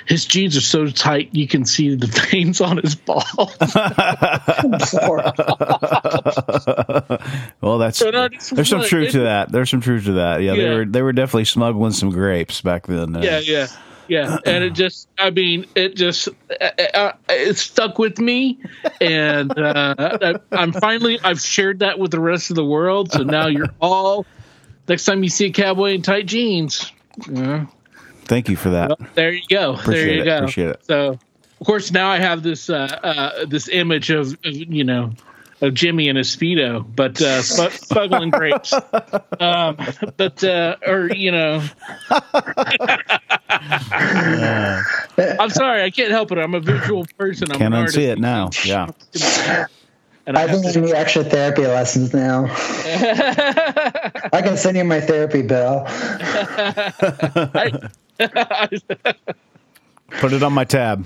A: his jeans are so tight you can see the veins on his balls.
B: well, that's there's some truth to that. There's some truth to that. Yeah, yeah, they were they were definitely smuggling some grapes back then.
A: Uh, yeah, yeah. Yeah, and it just, I mean, it just, uh, uh it stuck with me. And uh, I'm finally, I've shared that with the rest of the world. So now you're all next time you see a cowboy in tight jeans,
B: thank you for that.
A: Well, there you go.
B: Appreciate
A: there you
B: it.
A: go.
B: Appreciate it.
A: So, of course, now I have this uh, uh, this image of, of, you know of Jimmy in a speedo, but uh, smuggling grapes. Um, but uh, or you know. I'm sorry, I can't help it. I'm a visual person. I'm
B: Can't
A: an
B: unsee
A: artist.
B: it now. Yeah.
A: And I
C: I
A: have
C: think
A: to-
C: I need extra therapy lessons now. I can send you my therapy bill.
B: Put it on my tab.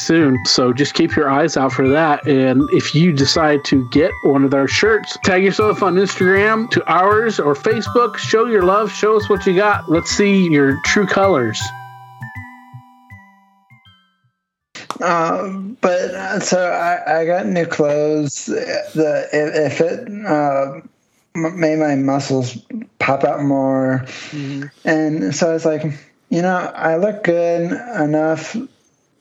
A: soon. So just keep your eyes out for that. And if you decide to get one of our shirts, tag yourself on Instagram to ours or Facebook. Show your love. Show us what you got. Let's see your true colors.
C: Um, but uh, so I, I got new clothes. The if, if it uh, m- made my muscles pop out more, and so I was like, you know, I look good enough,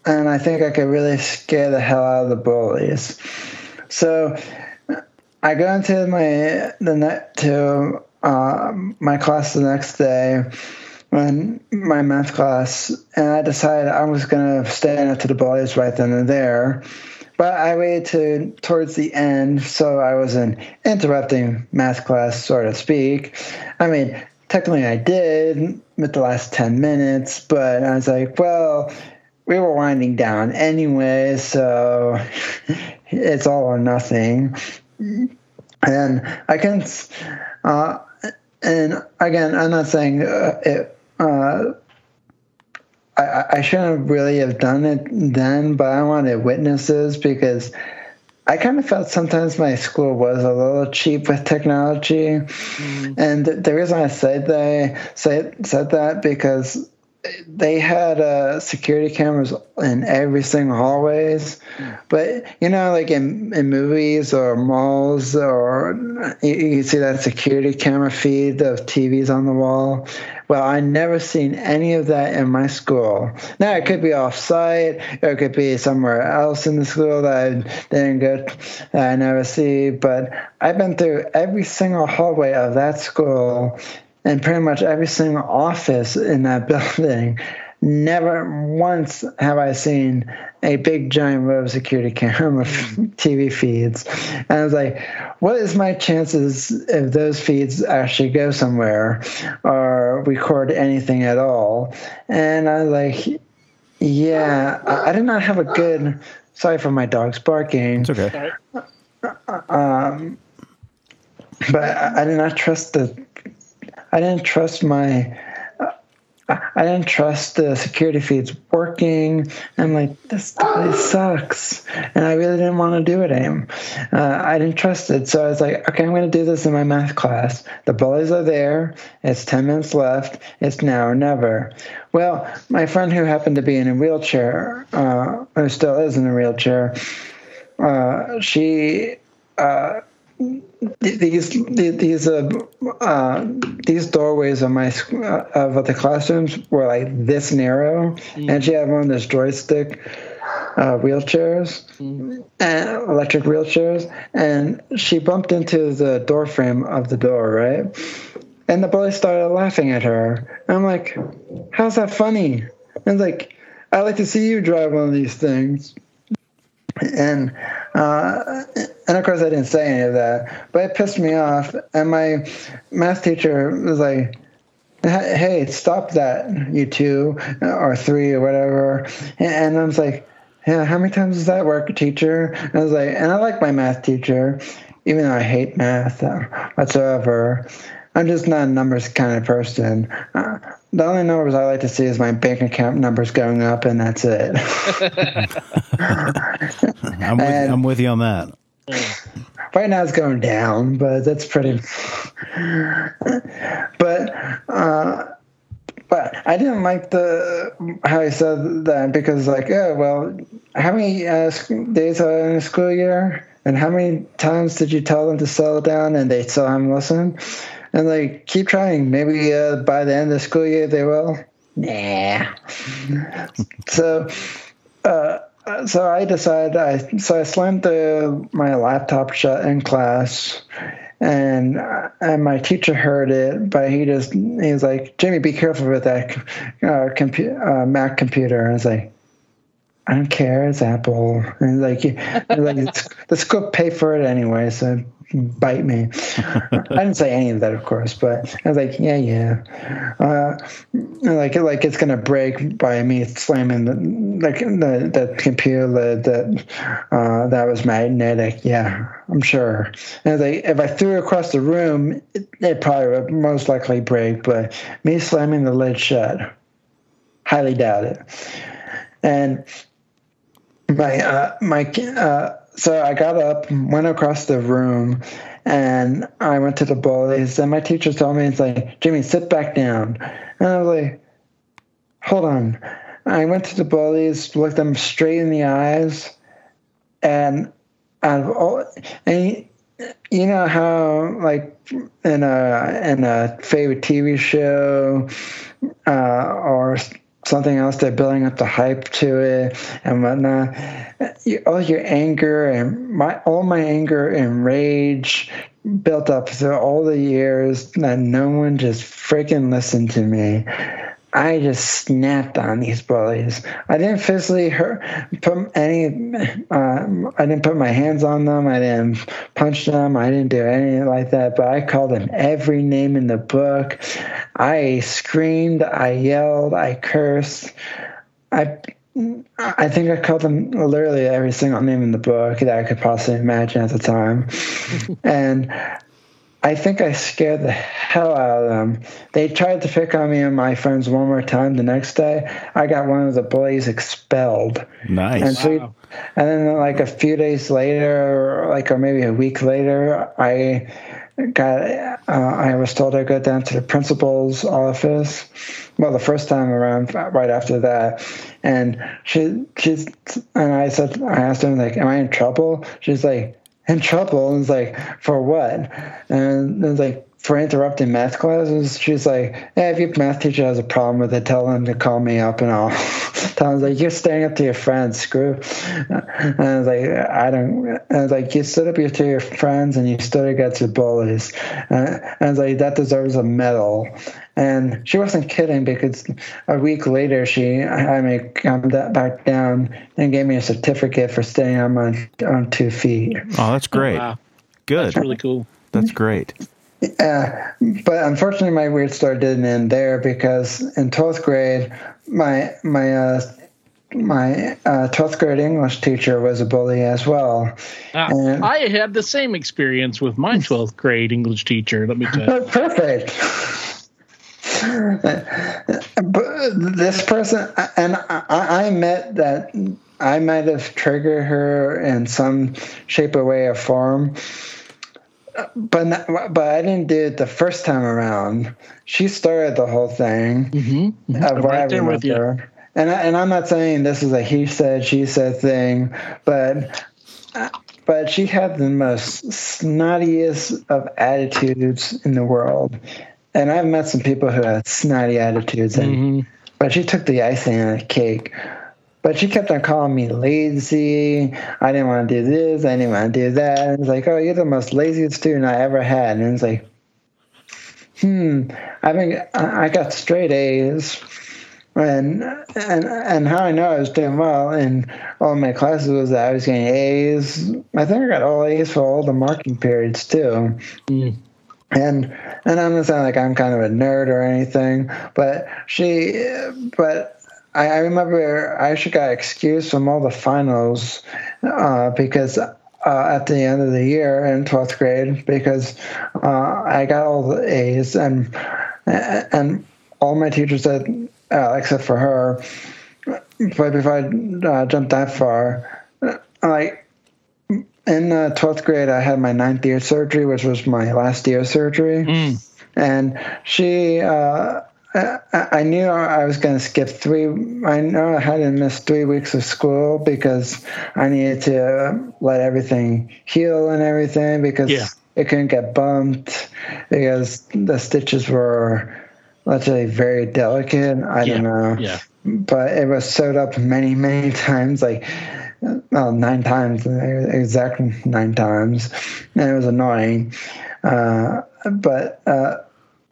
C: and I think I could really scare the hell out of the bullies. So I go into my the net to uh, my class the next day when my math class, and I decided I was going to stand up to the bullies right then and there. But I waited to towards the end, so I wasn't interrupting math class, so to speak. I mean, technically I did with the last 10 minutes, but I was like, well, we were winding down anyway, so it's all or nothing. And I can, uh, and again, I'm not saying uh, it. Uh, I, I shouldn't really have done it then, but I wanted witnesses because I kind of felt sometimes my school was a little cheap with technology, and the reason I said that said said that because they had uh, security cameras in every single hallways, but you know, like in, in movies or malls, or you, you see that security camera feed of TVs on the wall. Well, I never seen any of that in my school. Now it could be off site, or it could be somewhere else in the school that I didn't go, I never see. But I've been through every single hallway of that school and pretty much every single office in that building. Never once have I seen a big giant row of security camera TV feeds. And I was like, what is my chances if those feeds actually go somewhere or record anything at all? And I was like, yeah, I, did not have a good. Sorry for my dog's barking.
B: It's okay.
C: Um, but I did not trust the. I didn't trust my. uh, I didn't trust the security feeds working. I'm like, this totally sucks, and I really didn't want to do it. Aim. Uh, I didn't trust it, so I was like, okay, I'm going to do this in my math class. The bullies are there. It's ten minutes left. It's now or never. Well, my friend who happened to be in a wheelchair, uh, who still is in a wheelchair, uh, she uh, these these uh, uh, these doorways of my uh, of the classrooms were like this narrow, and she had one of those joystick uh, wheelchairs, and electric wheelchairs, and she bumped into the door frame of the door, right? And the bully started laughing at her. And I'm like, "How's that funny?" And like, "I like to see you drive one of these things." and uh, and of course I didn't say any of that, but it pissed me off. And my math teacher was like, "Hey, stop that, you two or three or whatever." And I was like, "Yeah, how many times does that work, teacher?" And I was like, "And I like my math teacher." even though I hate math whatsoever, I'm just not a numbers kind of person. Uh, the only numbers I like to see is my bank account numbers going up, and that's it.
B: I'm with, and I'm with you on that.
C: Right now it's going down, but that's pretty. but uh, but I didn't like the how he said that because like oh well, how many uh, days are in a school year, and how many times did you tell them to settle down, and they still haven't listened? and like keep trying. Maybe uh, by the end of the school year they will. Nah. so, uh, so I decided I so I slammed the, my laptop shut in class, and and my teacher heard it, but he just he was like, Jimmy, be careful with that uh, uh, Mac computer. And I was like. I don't care. It's Apple, and like, like the school pay for it anyway, so bite me. I didn't say any of that, of course, but I was like, yeah, yeah. Uh, like, like it's gonna break by me slamming the like the the computer lid that uh, that was magnetic. Yeah, I'm sure. And like, if I threw it across the room, it, it probably would most likely break. But me slamming the lid shut, highly doubt it. And my uh, my uh, so I got up, went across the room, and I went to the bullies. And my teacher told me, "It's like Jimmy, sit back down." And I was like, "Hold on." I went to the bullies, looked them straight in the eyes, and out of all, and you know how like in a in a favorite TV show uh, or something else. They're building up the hype to it and whatnot. All your anger and my all my anger and rage built up through all the years that no one just freaking listened to me. I just snapped on these bullies. I didn't physically hurt, put any. Uh, I didn't put my hands on them. I didn't punch them. I didn't do anything like that. But I called them every name in the book. I screamed. I yelled. I cursed. I. I think I called them literally every single name in the book that I could possibly imagine at the time, and I think I scared the hell out of them. They tried to pick on me and my friends one more time the next day. I got one of the bullies expelled.
B: Nice.
C: And, so, wow. and then, like a few days later, like or maybe a week later, I got. Uh, I was told to go down to the principal's office. Well, the first time around, right after that, and she she's and I said I asked her like, "Am I in trouble?" She's like in trouble. And it's like, for what? And it's like, for interrupting math classes. She's like, hey, if your math teacher has a problem with it, tell them to call me up and I'll tell them, like, you're staying up to your friends, screw. And I was like, I don't, And I was like, you stood up to your friends and you stood against your bullies. And I was like, that deserves a medal. And she wasn't kidding because a week later, she had me come back down and gave me a certificate for staying on my on two feet.
B: Oh, that's great. Oh, wow. Good.
A: That's really cool.
B: That's great.
C: Yeah, but unfortunately, my weird story didn't end there because in twelfth grade, my my uh, my uh, twelfth grade English teacher was a bully as well.
A: Uh, and, I had the same experience with my twelfth grade English teacher. Let me tell you.
C: Perfect. but this person, and I, I met that I might have triggered her in some shape or way or form but not, but I didn't do it the first time around. She started the whole thing.
A: Mm-hmm. mm-hmm. right there with you. Her.
C: And I, and I'm not saying this is a he said she said thing, but but she had the most snottiest of attitudes in the world. And I've met some people who had snotty attitudes, and mm-hmm. but she took the icing on the cake. But she kept on calling me lazy. I didn't want to do this. I didn't want to do that. And it's like, oh, you're the most laziest student I ever had. And it's like, hmm, I mean, I got straight A's. And and and how I know I was doing well in all my classes was that I was getting A's. I think I got all A's for all the marking periods too. Mm. And and I'm not saying like I'm kind of a nerd or anything, but she, but I, I remember I actually got excused from all the finals uh, because uh, at the end of the year in 12th grade because uh, I got all the A's and and all my teachers said, uh, except for her, but before I uh, jumped that far, like in 12th grade, I had my ninth year surgery, which was my last year surgery.
A: Mm.
C: And she, uh, I knew I was going to skip three. I know I had to miss three weeks of school because I needed to let everything heal and everything because
A: Yeah.
C: it couldn't get bumped because the stitches were, let's say, very delicate. I
A: Yeah.
C: don't know.
A: Yeah.
C: But it was sewed up many, many times, like well, nine times, exactly nine times, and it was annoying. Uh, but uh,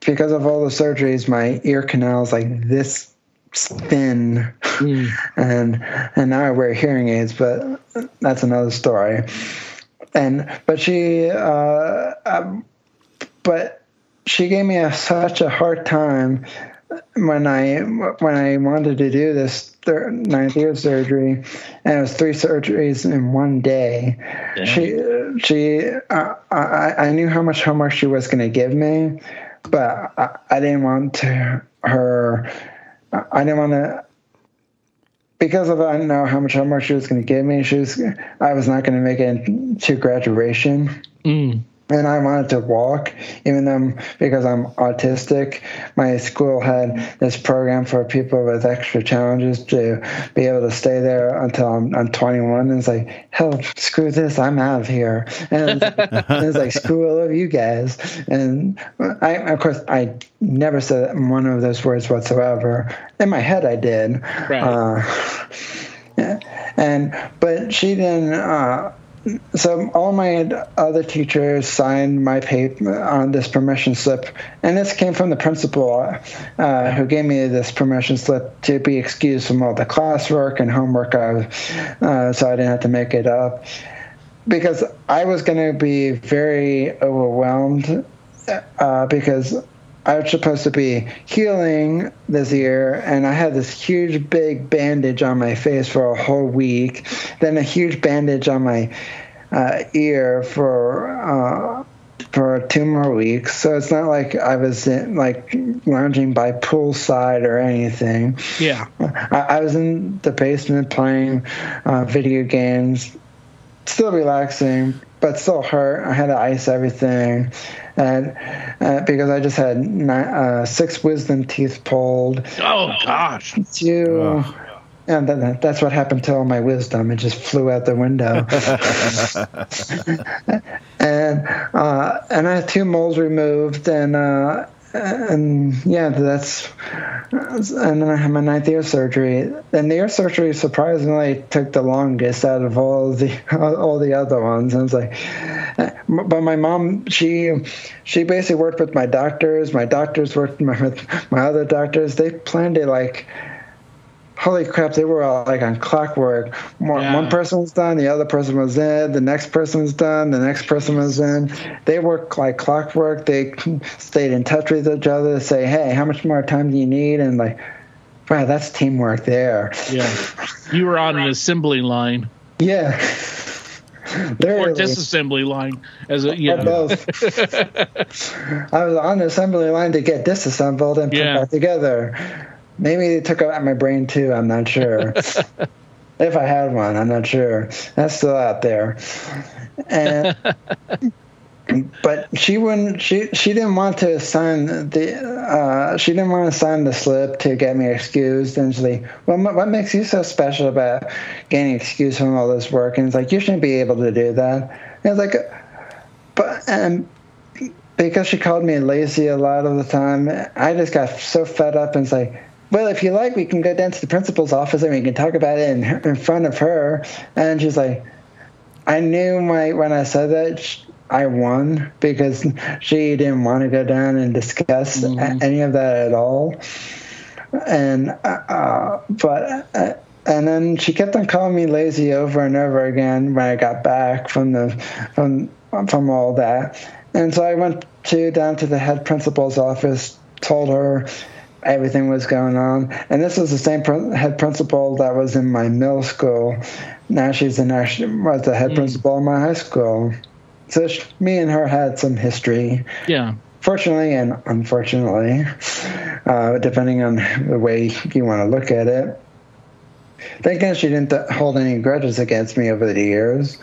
C: because of all the surgeries, my ear canal is like this thin,
A: Mm.
C: and and now I wear hearing aids, but that's another story. And but she, uh, um, but she gave me a, such a hard time when I when I wanted to do this thir- ninth year surgery, and it was three surgeries in one day. She she uh, I I knew how much homework she was going to give me, but I, I didn't want to her. I didn't want to because of I didn't know how much homework she was going to give me. She was I was not going to make it to graduation
A: Mm.
C: And I wanted to walk, even though because I'm autistic, my school had this program for people with extra challenges to be able to stay there until I'm, I'm 21. And it's like, hell, screw this, I'm out of here. And, and it's like, screw all of you guys. And I, of course, I never said one of those words whatsoever. In my head, I did.
A: Right.
C: Uh, yeah. And but she didn't. Uh, so all my other teachers signed my paper on this permission slip, and this came from the principal, uh, who gave me this permission slip to be excused from all the classwork and homework, I uh, so I didn't have to make it up. Because I was going to be very overwhelmed, uh, because I was supposed to be healing this year, and I had this huge big bandage on my face for a whole week, then a huge bandage on my uh, ear for uh, for two more weeks. So it's not like I was in, like lounging by poolside or anything.
A: Yeah.
C: I, I was in the basement playing uh, video games, still relaxing, but still hurt. I had to ice everything, and uh, because I just had nine, uh, six wisdom teeth pulled.
A: Oh gosh.
C: Two. And that, that's what happened to all my wisdom. It just flew out the window. and uh, and I had two moles removed, and uh, and yeah, that's and then I had my ninth ear surgery. And the ear surgery surprisingly took the longest out of all the all the other ones. And it's like, but my mom, she she basically worked with my doctors. My doctors worked with my other doctors. They planned it like holy crap, they were all like on clockwork. One,
A: Yeah.
C: one person was done, the other person was in, the next person was done, the next person was in. They worked like clockwork. They stayed in touch with each other to say, hey, how much more time do you need? And like, wow, that's teamwork there.
A: Yeah. You were on an assembly line
C: Yeah.
A: or disassembly line as a yeah.
C: both. I was on the assembly line to get disassembled and put
A: Yeah.
C: back together. Maybe they took out my brain too. I'm not sure. if I had one, I'm not sure. That's still out there. And but she wouldn't. She she didn't want to sign the. Uh, she didn't want to sign the slip to get me excused. And she's like, "Well, what makes you so special about getting excused from all this work?" And it's like, "You shouldn't be able to do that." And it's like, but and because she called me lazy a lot of the time, I just got so fed up and it's like, well, if you like, we can go down to the principal's office and we can talk about it in, in front of her. And she's like, I knew my when I said that I won because she didn't want to go down and discuss a- any of that at all. And uh, but. Uh, and then she kept on calling me lazy over and over again when I got back from the from from all that. And so I went to down to the head principal's office, told her everything was going on. And this was the same pr- head principal that was in my middle school. Now she's the national, was the head principal in my high school. So sh- me and her had some history,
A: Yeah.
C: fortunately and unfortunately, uh, depending on the way you want to look at it. Thank God she didn't th- hold any grudges against me over the years.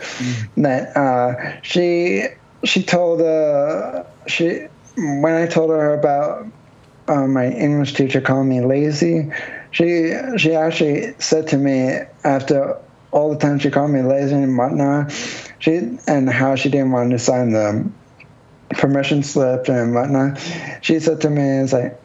C: That uh, she she told uh, she when I told her about uh, my English teacher called me lazy, she she actually said to me after all the time she called me lazy and whatnot, she and how she didn't want to sign the permission slip and whatnot. She said to me, "It's like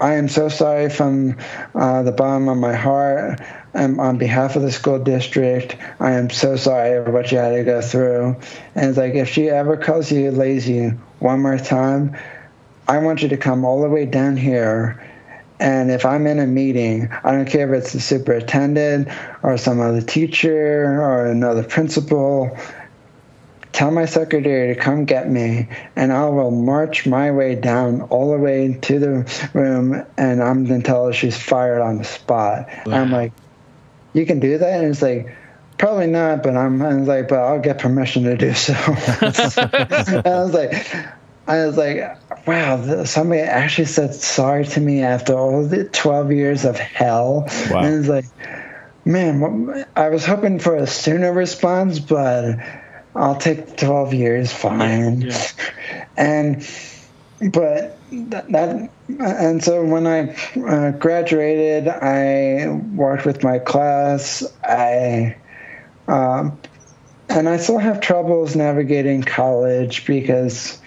C: I am so sorry from uh, the bottom of my heart." And on behalf of the school district, I am so sorry for what you had to go through. And it's like, if she ever calls you lazy one more time, I want you to come all the way down here. And if I'm in a meeting, I don't care if it's the superintendent or some other teacher or another principal, tell my secretary to come get me, and I will march my way down all the way to the room, and I'm going to tell her she's fired on the spot. And I'm like, you can do that? And it's like, probably not, but I'm, I was like, but I'll get permission to do so. I was like, I was like, wow, somebody actually said sorry to me after all the 12 years of hell.
B: Wow.
C: And it's like, man, I was hoping for a sooner response, but I'll take 12 years, fine.
A: Yeah.
C: And, but that, that, and so when I uh, graduated, I worked with my class. I, um, and I still have troubles navigating college because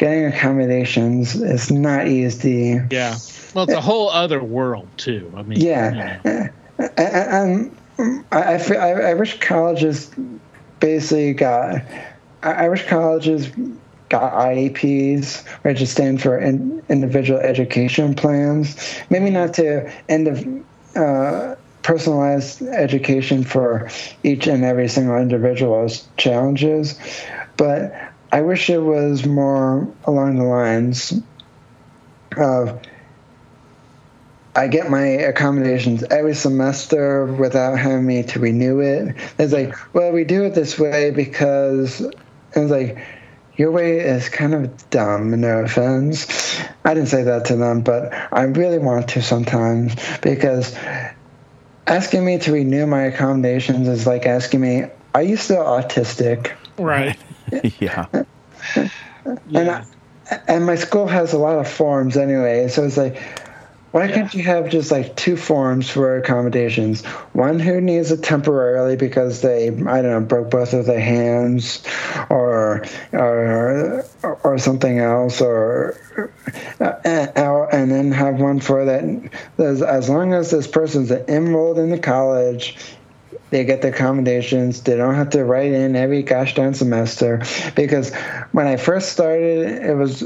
C: getting accommodations is not easy.
A: Yeah. Well, it's a whole other world too. I mean,
C: Yeah.
A: you know.
C: And I, I, I, I wish colleges basically got, I I wish colleges got IEPs, which stand for in, individual education plans. Maybe not to end of uh, personalized education for each and every single individual's challenges, but I wish it was more along the lines of I get my accommodations every semester without having me to renew it. It's like, well, we do it this way because it's like your way is kind of dumb. No offense. I didn't say that to them, but I really want to sometimes because asking me to renew my accommodations is like asking me, "Are you still autistic?"
A: Right.
B: yeah.
C: And I, and my school has a lot of forms anyway, so it's like, why can't you have just like two forms for accommodations? One who needs it temporarily because they, I don't know, broke both of their hands, or or or something else, or uh, and, and then have one for that. As, as long as this person's enrolled in the college, they get the accommodations. They don't have to write in every gosh darn semester. Because when I first started, it was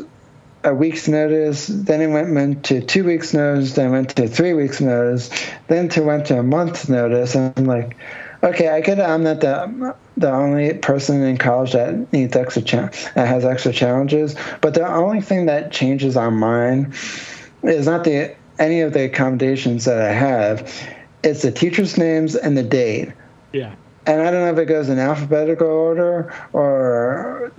C: a week's notice. Then it went, went to two weeks' notice. Then went to three weeks' notice. Then to went to a month's notice. And I'm like, okay, I get it. I'm not the the only person in college that needs extra cha- that has extra challenges. But the only thing that changes on mine is not the any of the accommodations that I have. It's the teachers' names and the date.
A: Yeah.
C: And I don't know if it goes in alphabetical order or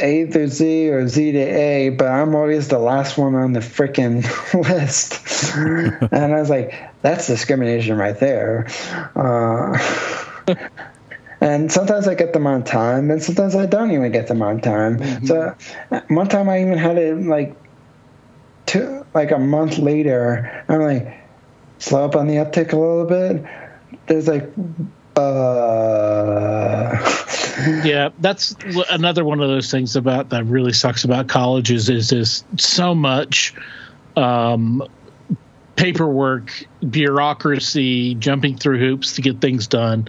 C: A through Z or Z to A, but I'm always the last one on the freaking list. and I was like, that's discrimination right there. Uh, and sometimes I get them on time, and sometimes I don't even get them on time. So one time I even had it like two, like a month later. I'm like, slow up on the uptick a little bit. There's like, uh,
A: yeah that's another one of those things about that really sucks about colleges is is so much um paperwork bureaucracy jumping through hoops to get things done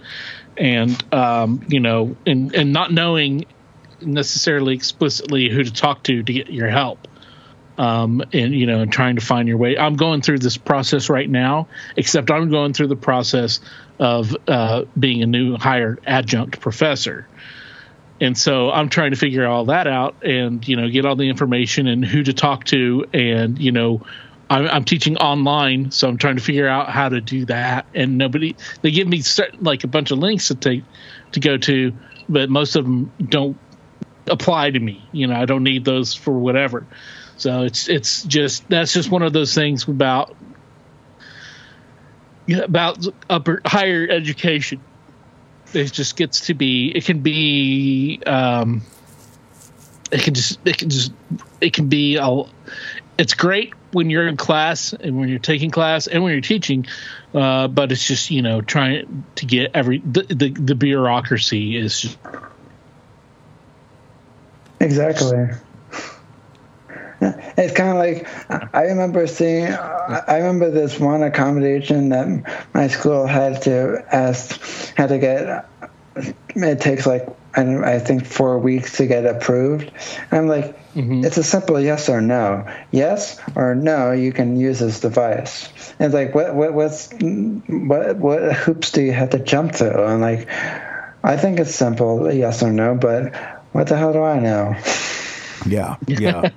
A: and um you know and and not knowing necessarily explicitly who to talk to to get your help um, and you know, and trying to find your way. I'm going through this process right now, except I'm going through the process of uh, being a new hired adjunct professor, and so I'm trying to figure all that out, and you know, get all the information and who to talk to, and you know, I'm, I'm teaching online, so I'm trying to figure out how to do that. And nobody, they give me certain, like a bunch of links to take to go to, but most of them don't apply to me. You know, I don't need those for whatever. So it's it's just that's just one of those things about about upper higher education. It just gets to be it can be um, it can just it can just it can be a it's great when you're in class and when you're taking class and when you're teaching uh, but it's just you know trying to get every the the, the bureaucracy is just
C: Exactly. It's kind of like I remember seeing. I remember this one accommodation that my school had to ask had to get. It takes like I, I think four weeks to get approved. And I'm like,
A: Mm-hmm.
C: it's a simple yes or no. Yes or no, you can use this device. And it's like, what what what's what what hoops do you have to jump through? And like, I think it's simple, yes or no. But what the hell do I know?
B: Yeah, yeah,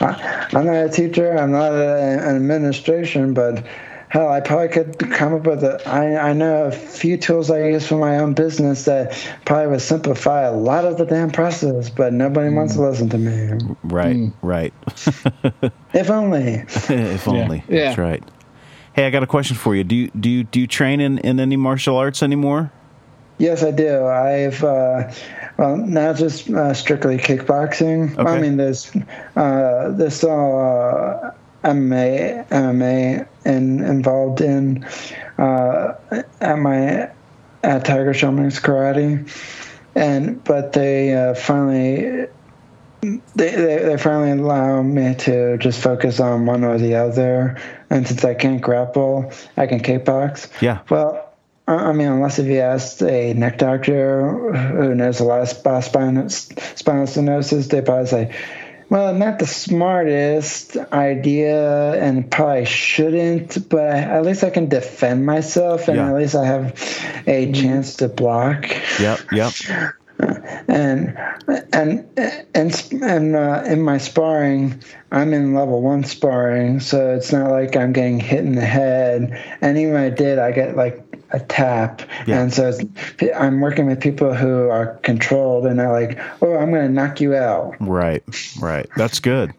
C: I, I'm not a teacher. I'm not a, an administration, but hell, I probably could come up with a. I, I know a few tools I use for my own business that probably would simplify a lot of the damn process, but nobody mm. wants to listen to me.
B: right, mm. right.
C: If only.
B: if only.
A: Yeah.
B: That's right. Hey, I got a question for you. Do you do you do you train in, in any martial arts anymore?
C: Yes, I do. I've uh, well, not just uh, strictly kickboxing. I mean, there's uh, there's still uh, MMA MMA in, involved in uh, at my at Tiger Schulmann's Karate, and but they uh, finally. They, they, they finally allow me to just focus on one or the other, and since I can't grapple, I can kickbox.
B: Yeah.
C: Well, I I mean, unless if you asked a neck doctor who knows a lot of sp- spinal, spinal stenosis, they probably say, well, not the smartest idea and probably shouldn't, but at least I can defend myself and
B: Yeah.
C: at least I have a chance to block
B: Yep, yep.
C: and and and and uh, in my sparring, I'm in level one sparring, so it's not like I'm getting hit in the head. And even if I did, I get like a tap,
B: Yeah.
C: and so it's, I'm working with people who are controlled, and they're like, "Oh, I'm going to knock you out."
B: Right, right. That's good.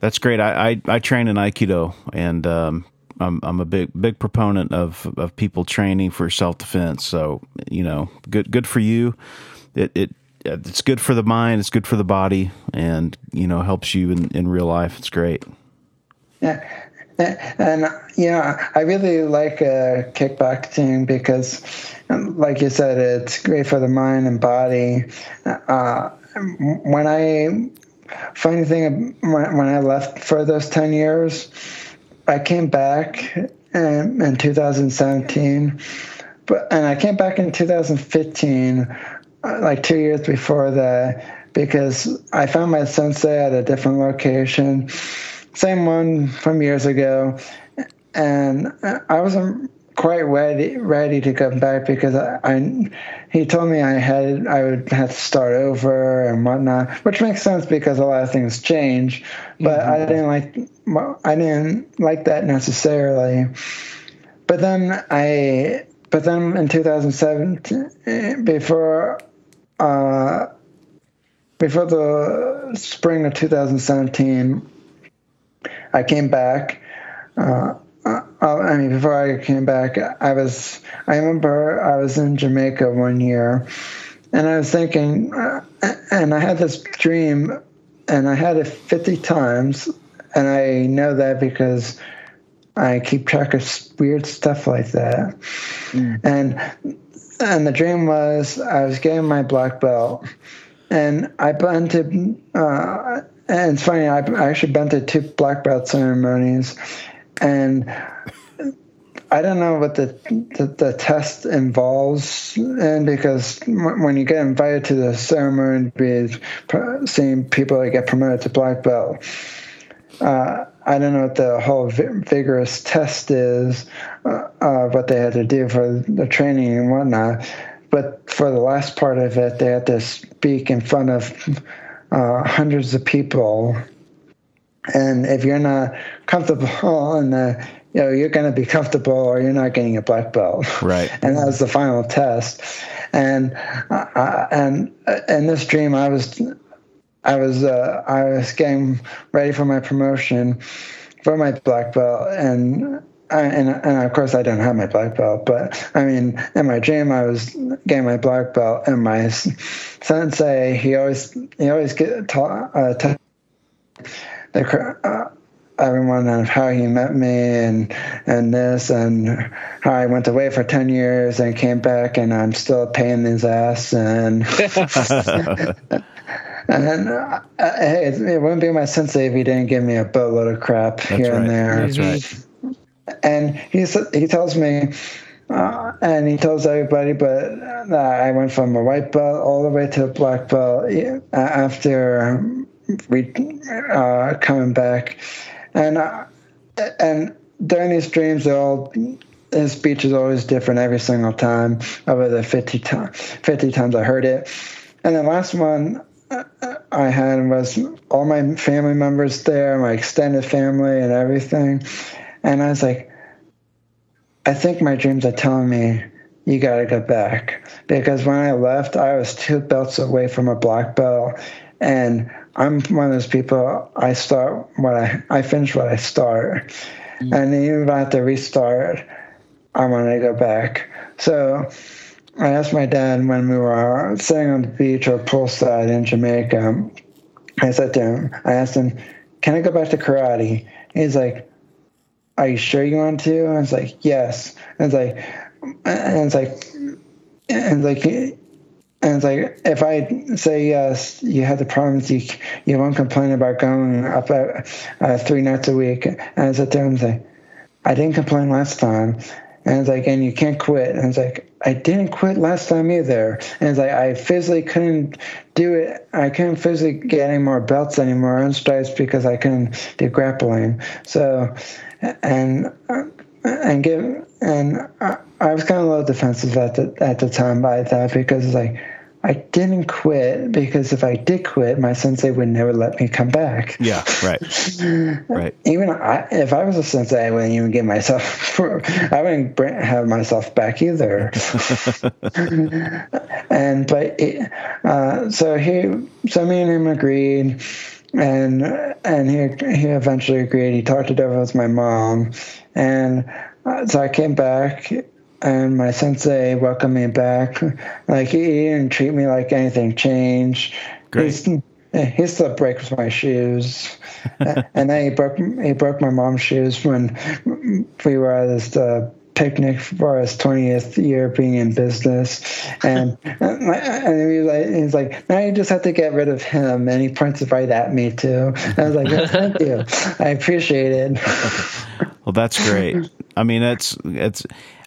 B: That's great. I, I, I train in Aikido, and um, I'm I'm a big big proponent of of people training for self defense. So you know, good good for you. It it it's good for the mind. It's good for the body, and you know helps you in, in real life. It's great.
C: Yeah. And know, I really like uh, kickboxing because, um, like you said, it's great for the mind and body. Uh, when I funny thing when, when I left for those ten years, I came back in, in 2017, but and I came back in 2015, uh, like two years before that, because I found my sensei at a different location same one from years ago, and I wasn't quite ready ready to come back because I, I he told me I had I would have to start over and whatnot, which makes sense because a lot of things change. But I didn't like I didn't like that necessarily. But then I but then in 2007 before uh before the spring of 2017 I came back. Uh, I mean, before I came back, I was. I remember I was in Jamaica one year, and I was thinking, uh, and I had this dream, and I had it 50 times, and I know that because I keep track of weird stuff like that, and and the dream was I was getting my black belt, and I bent to. Uh, and it's funny, I, I actually been to two black belt ceremonies, and I don't know what the the, the test involves, and because when you get invited to the ceremony, be seeing people that get promoted to black belt, uh, I don't know what the whole vigorous test is, uh, what they had to do for the training and whatnot. But for the last part of it, they had to speak in front of uh, hundreds of people. And if you're not comfortable in the you know you're going to be comfortable or you're not getting a black belt.
B: Right.
C: And that was the final test. And uh, and uh, in this dream i was i was uh, i was getting ready for my promotion for my black belt. And I, and and of course I don't have my black belt, but I mean, in my dream I was getting my black belt, and my sensei he always he always get taught uh, the uh, everyone of how he met me and and this and how I went away for ten years and came back and I'm still paying his ass and and uh, hey, it, it, wouldn't be my sensei if he didn't give me a boatload of crap
B: That's
C: here
B: right.
C: and there.
B: That's right.
C: And he he tells me. Uh, and he tells everybody, but that I went from a white belt all the way to a black belt after we uh, coming back, and uh, and during these dreams, they all his speech is always different every single time. Over the 50, to- 50 times I heard it, and the last one I had was all my family members there, my extended family, and everything, and I was like, I think my dreams are telling me you got to go back because when I left, I was two belts away from a black belt, and I'm one of those people. I start what I I finish what I start, mm-hmm. and even if I have to restart, I want to go back. So I asked my dad when we were sitting on the beach or poolside in Jamaica. I said to him, I asked him, "Can I go back to karate?" He's like, "Are you sure you want to?" I was like, "Yes." And it's like, and it's like, and it's like. And it's like, if I say yes, you have to promise you you won't complain about going up uh, three nights a week. And I said to him, like, I didn't complain last time. And it's like, and you can't quit. And it's like, I didn't quit last time either. And it's like, I physically couldn't do it. I couldn't physically get any more belts anymore on stripes because I couldn't do grappling. So, and, and give, and I, I was kind of a little defensive at the, at the time by that because like, I didn't quit because if I did quit, my sensei would never let me come back.
B: Yeah, right, right.
C: Even I, if I was a sensei, I wouldn't even get myself. I wouldn't have myself back either. and but it, uh, so he, so me and him agreed, and and he he eventually agreed. He talked it over with my mom, and uh, so I came back and my sensei welcomed me back. Like he, didn't treat me like anything changed.
B: Great.
C: He's, he still breaks my shoes, and then he broke he broke my mom's shoes when we were at this uh, picnic for his twentieth year being in business, and and he was like he's like now you just have to get rid of him, and he points it right at me too. And I was like oh, thank you, I appreciate it.
B: well, that's great. I mean, it's it's.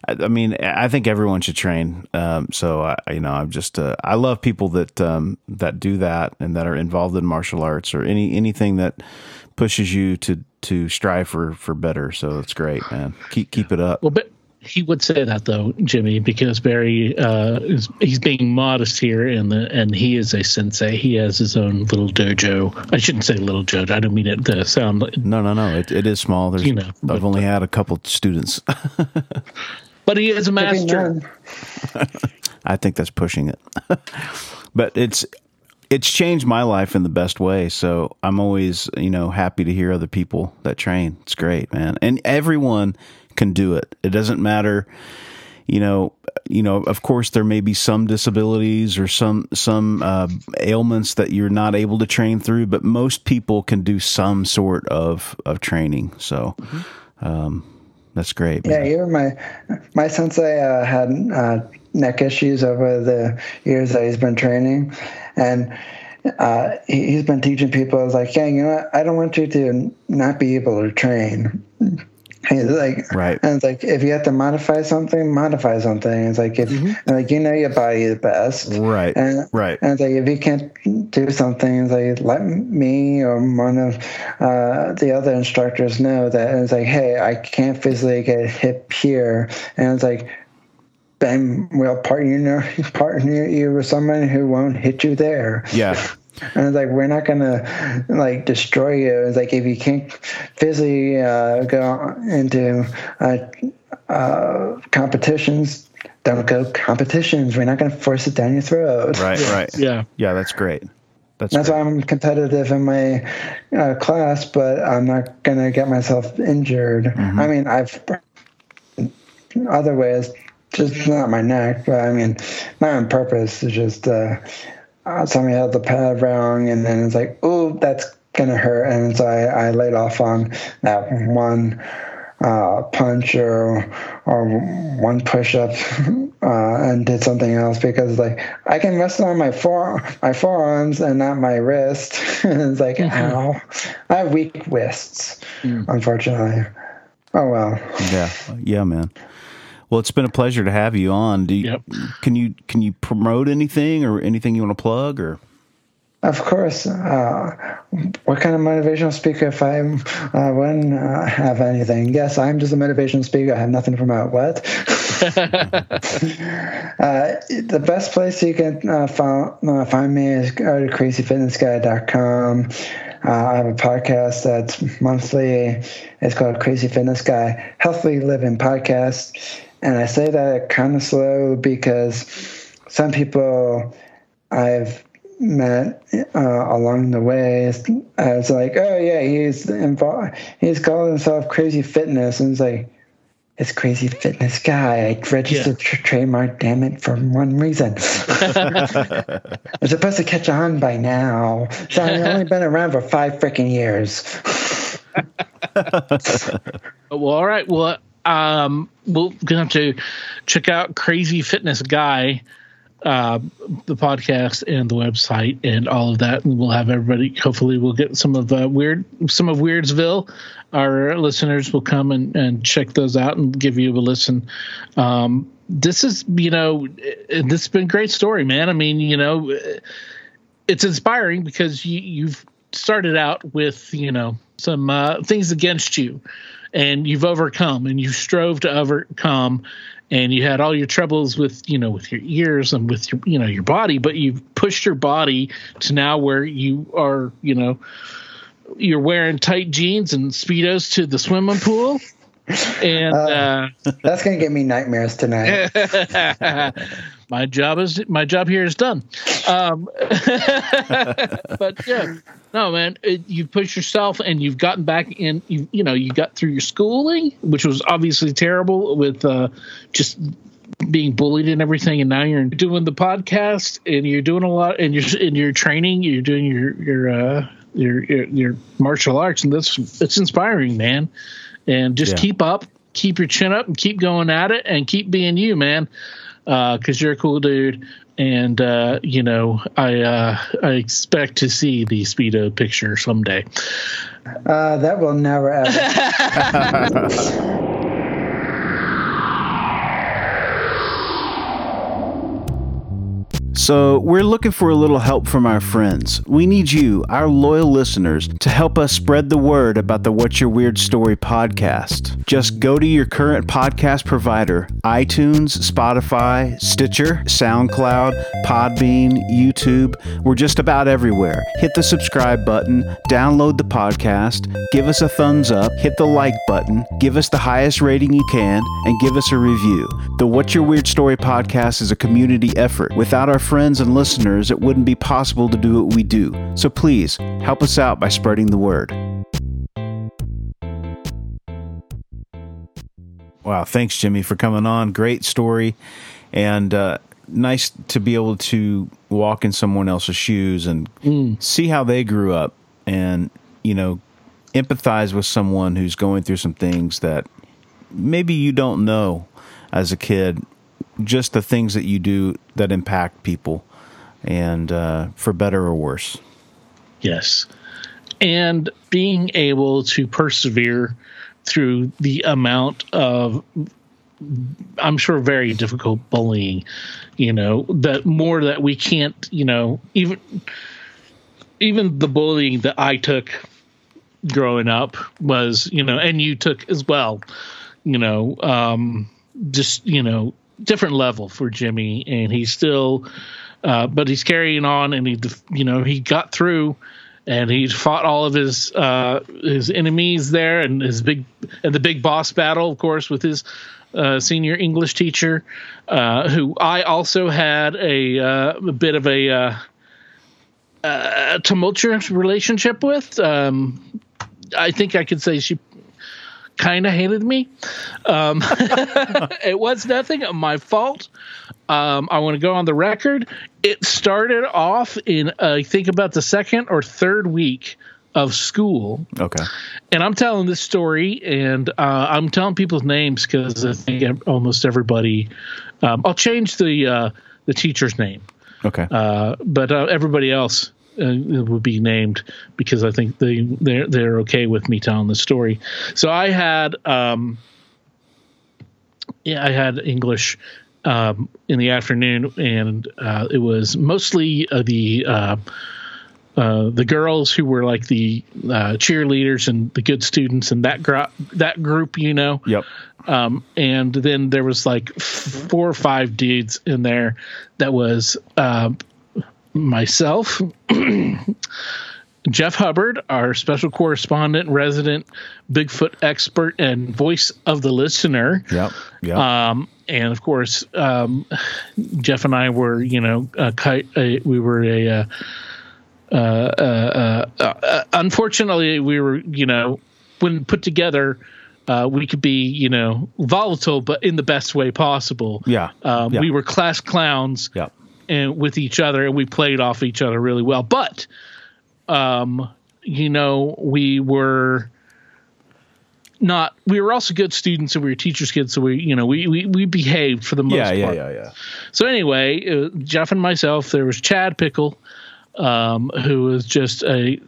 B: I mean, I think everyone should train. Um, so I, you know, I'm just, uh, I love people that, um, that do that and that are involved in martial arts or any, anything that pushes you to, to strive for, for better. So it's great, man. Keep, keep it up.
A: Well, but he would say that though, Jimmy, because Barry, uh, is, he's being modest here and the, and he is a sensei. He has his own little dojo. I shouldn't say little dojo. I don't mean it to sound like,
B: no, no, no. It, it is small. There's,
A: You know,
B: I've only had a couple students.
A: but he is a master.
B: I think that's pushing it. but it's it's changed my life in the best way. So I'm always, you know, happy to hear other people that train. It's great, man. And everyone can do it. It doesn't matter, you know, you know, of course there may be some disabilities or some some uh, ailments that you're not able to train through, but most people can do some sort of of training. So um, that's great.
C: Yeah, my my sensei uh, had uh, neck issues over the years that he's been training, and uh, he, he's been teaching people. I was like, yeah, you know, what? I don't want you to not be able to train. He's like,
B: Right.
C: And it's like, if you have to modify something, modify something. It's like, if and like you know your body the best,
B: Right,
C: And,
B: right.
C: And it's like, if you can't do something, it's like let me or one of uh, the other instructors know that. And it's like, hey, I can't physically get hit here, and it's like. Then we'll partner partner you with someone who won't hit you there.
B: Yeah.
C: And it's like we're not gonna like destroy you. It's like if you can't physically uh, go into uh, uh, competitions, don't go competitions. We're not gonna force it down your throat.
B: Right, right.
A: Yeah.
B: Yeah, that's great. That's,
C: That's why I'm competitive in my uh, class, but I'm not gonna get myself injured.
B: Mm-hmm.
C: I mean, I've other ways, just not my neck, but I mean, not on purpose. It's just uh, uh, somebody held the pad wrong, and then it's like, oh, that's gonna hurt, and so I, I laid off on that one uh, punch or or one push up uh, and did something else because like I can rest on my fore my forearms and not my wrist. and it's like ow, I have weak wrists, unfortunately. Oh well.
B: Yeah, yeah, man. Well, it's been a pleasure to have you on. Do you,
A: Yep.
B: can you can you promote anything or anything you want to plug or?
C: Of course. Uh, what kind of motivational speaker if I uh, wouldn't uh, have anything? Yes, I'm just a motivational speaker. I have nothing to promote. What? uh, the best place you can uh, find, uh, find me is go to crazyfitnessguy.com. Uh, I have a podcast that's monthly. It's called Crazy Fitness Guy Healthy Living Podcast. And I say that kind of slow because some people I've met uh, along the way as like, oh yeah, he's involved. He's called himself Crazy Fitness, and it's like, it's Crazy Fitness Guy. I registered tr- trademark, damn it, for one reason. I'm supposed to catch on by now. So I've only been around for five freaking years.
A: Well, all right. Well, um, we're gonna have to check out Crazy Fitness Guy, uh, the podcast and the website and all of that, and we'll have everybody. Hopefully, we'll get some of uh, weird, some of Weirdsville. Our listeners will come and, and check those out and give you a listen. Um, this is, you know, this has been great story, man. I mean, you know, it's inspiring because you, you've started out with you know some uh, things against you and you've overcome and you strove to overcome and you had all your troubles with you know with your ears and with your you know your body but you've pushed your body to now where you are you know you're wearing tight jeans and speedos to the swimming pool and uh,
C: That's gonna give me nightmares tonight.
A: my job is my job here is done. Um, but yeah, no, man, it, you push yourself and you've gotten back in. You you know you got through your schooling, which was obviously terrible with uh, just being bullied and everything, and now you're doing the podcast and you're doing a lot and you're in your training. You're doing your your uh, your, your your martial arts, and that's it's inspiring, man. And just
B: Yeah.
A: keep up, keep your chin up, and keep going at it, and keep being you, man because you're a cool dude. And uh, you know, I uh, I expect to see the speedo picture someday.
C: Uh, that will never ever.
B: So, we're looking for a little help from our friends. We need you, our loyal listeners, to help us spread the word about the What's Your Weird Story podcast. Just go to your current podcast provider iTunes, Spotify, Stitcher, SoundCloud, Podbean, YouTube. We're just about everywhere. Hit the subscribe button, download the podcast, give us a thumbs up, hit the like button, give us the highest rating you can, and give us a review. The What's Your Weird Story podcast is a community effort. Without our friends and listeners, it wouldn't be possible to do what we do. So please help us out by spreading the word. Wow, thanks, Jimmy, for coming on. Great story, and uh, nice to be able to walk in someone else's shoes and see how they grew up, and you know, empathize with someone who's going through some things that maybe you don't know as a kid. Just the things that you do that impact people, and uh, for better or worse.
A: Yes, and being able to persevere through the amount of I'm sure very difficult bullying, you know, that more that we can't, you know, even even the bullying that I took growing up was, you know, and you took as well, you know, um just, you know, different level for Jimmy and he's still uh, but he's carrying on, and he, you know, he got through, and he fought all of his uh, his enemies there, and his big and the big boss battle, of course, with his uh, senior English teacher, uh, who I also had a, uh, a bit of a, uh, tumultuous relationship with. Um, I think I could say she kind of hated me. Um, it was nothing of my fault. Um, I want to go on the record. It started off in, uh, I think, about the second or third week of school.
B: Okay.
A: And I'm telling this story, and uh, I'm telling people's names because I think almost everybody. Um, I'll change the uh, the teacher's name,
B: Okay.
A: uh, but uh, everybody else uh, would be named because I think they they're they're okay with me telling the story. So I had um, yeah, I had English um, in the afternoon, and uh, it was mostly uh, the uh, uh, the girls who were like the uh, cheerleaders and the good students and that group that group, you know.
B: yep.
A: Um, and then there was like f- four or five dudes in there that was uh, myself, Jeff Hubbard, our special correspondent, resident Bigfoot expert, and voice of the listener.
B: Yep. Yep.
A: Um, and of course, um, Jeff and I were, you know, ki- uh, we were a. Uh, uh, uh, uh, unfortunately, we were, you know, when put together, uh, we could be, you know, volatile, but in the best way possible.
B: Yeah.
A: Um,
B: Yeah.
A: We were class clowns
B: yep.
A: And with each other, and we played off each other really well. But, um, you know, we were not. We were also good students, and we were teachers' kids, so we, you know, we we, we behaved for the most
B: Yeah. Yeah.
A: part.
B: Yeah. Yeah.
A: So anyway, uh, Jeff and myself. There was Chad Pickle, um, who was just a,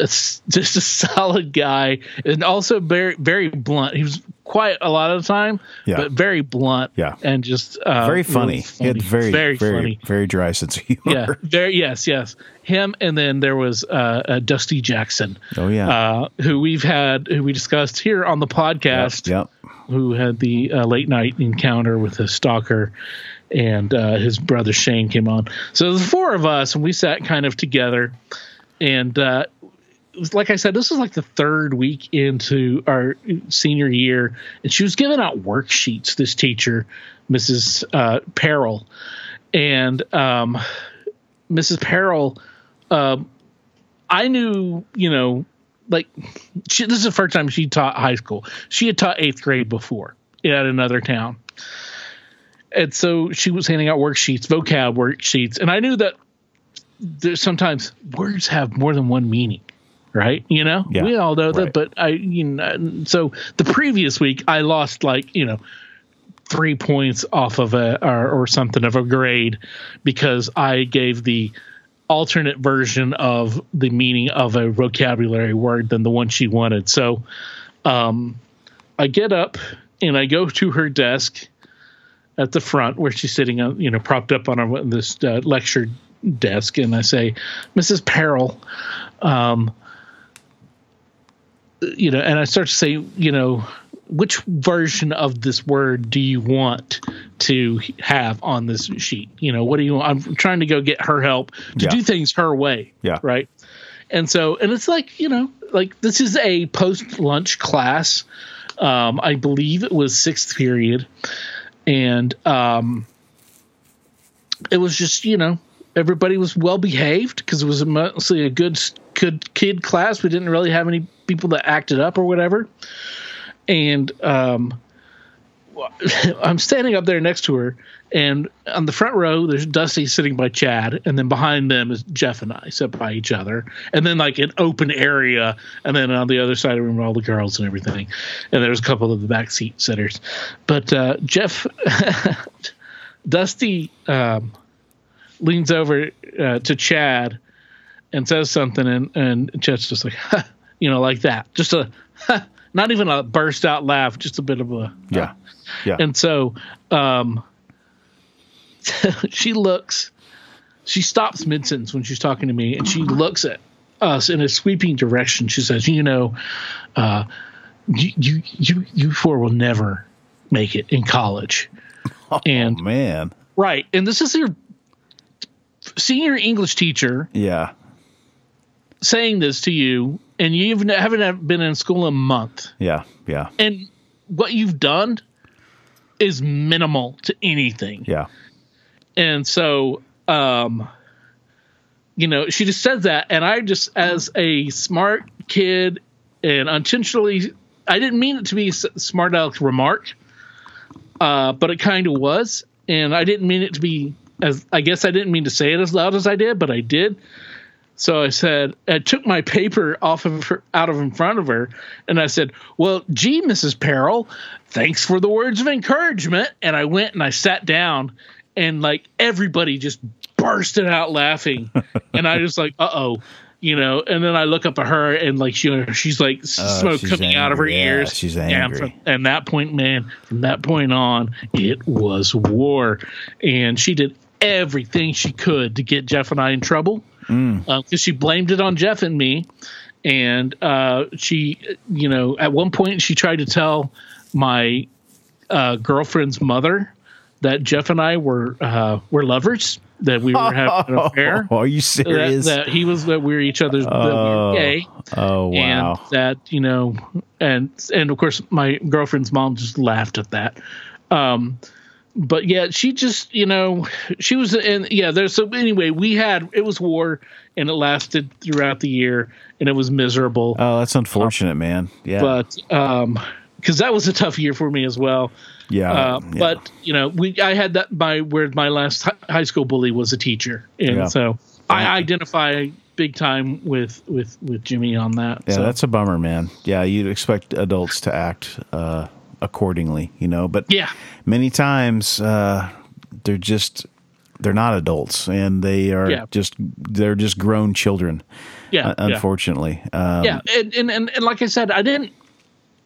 A: a just a solid guy, and also very very blunt. He was quiet a lot of the time,
B: Yeah.
A: but very blunt.
B: Yeah.
A: and just uh,
B: Very
A: really
B: funny. He had very, very,
A: very funny.
B: very dry sense of humor.
A: Yeah, very yes, yes. Him, and then there was uh, uh, Dusty Jackson,
B: Oh yeah.
A: uh, who we've had, who we discussed here on the podcast
B: Yep.
A: who had the uh, late night encounter with a stalker, and uh, his brother Shane came on. So the four of us, and we sat kind of together, and uh, like I said, this was like the third week into our senior year, and she was giving out worksheets. This teacher, Mrs. Uh, Peril, and um, Mrs. Peril, um, I knew, you know, like she, this is the first time she taught high school. She had taught eighth grade before at another town. And so she was handing out worksheets, vocab worksheets. And I knew that there's sometimes words have more than one meaning, right? You know,
B: Yeah,
A: we all know
B: right.
A: that, but I, you know, so the previous week I lost like, you know, three points off of a or, or something of a grade because I gave the alternate version of the meaning of a vocabulary word than the one she wanted. So um, I get up and I go to her desk at the front where she's sitting, on, you know, propped up on her, this uh, lecture desk, and I say, "Mrs. Peril," um, you know, and I start to say, you know, which version of this word do you want to have on this sheet? You know, what do you want? I'm trying to go get her help to
B: Yeah.
A: do things her way.
B: Yeah.
A: Right. And so, and it's like, you know, like this is a post lunch class. Um, I believe it was sixth period. And um, it was just, you know, everybody was well behaved because it was mostly a good, good kid class. We didn't really have any people that acted up or whatever. And um, I'm standing up there next to her, and on the front row, there's Dusty sitting by Chad, and then behind them is Jeff and I sit by each other, and then like an open area, and then on the other side of the room are all the girls and everything, and there's a couple of the back seat sitters, but uh, Jeff, Dusty um, leans over uh, to Chad and says something, and and Chad's just like, you know, like that, just a. Not even a burst out laugh, just a bit of a
B: Yeah. Yeah.
A: and so um, she looks, she stops mid sentence when she's talking to me and she looks at us in a sweeping direction. She says, You know, uh, you, you, you, you four will never make it in college. and
B: Man.
A: Right. And this is your senior English teacher
B: Yeah.
A: Saying this to you, and you even haven't been in school a month,
B: Yeah. Yeah.
A: and what you've done is minimal to anything.
B: Yeah.
A: And so, um, you know, she just said that, and I just, as a smart kid, and unintentionally, I didn't mean it to be a smart aleck remark, uh, but it kind of was, and I didn't mean it to be as. I guess I didn't mean to say it as loud as I did, but I did. So I said, I took my paper off of her, out of in front of her, and I said, "Well, gee, Mrs. Peril, thanks for the words of encouragement." And I went and I sat down, and like everybody just bursted out laughing, and I just like, "Uh oh." You know, and then I look up at her and like she, she's like
B: Oh,
A: smoke
B: she's
A: coming out of her.
B: Yeah,
A: ears.
B: she's
A: And
B: angry.
A: from, and that point, man, from that point on, it was war, and she did everything she could to get Jeff and I in trouble because she blamed it on Jeff and me. And uh, she, you know, at one point she tried to tell my uh, girlfriend's mother that Jeff and I were uh, were lovers, that we were having an affair,
B: Oh, are you
A: that,
B: serious?
A: that he was that we were each other's that we
B: Oh,
A: were gay,
B: oh wow.
A: and that you know, and and of course my girlfriend's mom just laughed at that. Um, but yeah, she just you know she was and yeah. There's so anyway we had it was war and it lasted throughout the year and it was miserable.
B: oh, that's unfortunate, man. Yeah.
A: but um, because that was a tough year for me as well.
B: yeah.
A: Uh,
B: yeah.
A: But you know, we I had that my where my last high school bully was a teacher, and
B: Yeah.
A: so I identify big time with with with Jimmy on that.
B: Yeah,
A: so.
B: that's a bummer, man. Yeah, you'd expect adults to act uh, accordingly, you know, but
A: yeah,
B: many times uh, they're just they're not adults and they are
A: Yeah.
B: just they're just grown children.
A: yeah,
B: uh,
A: yeah.
B: unfortunately. Um,
A: yeah, and, and and and like I said, I didn't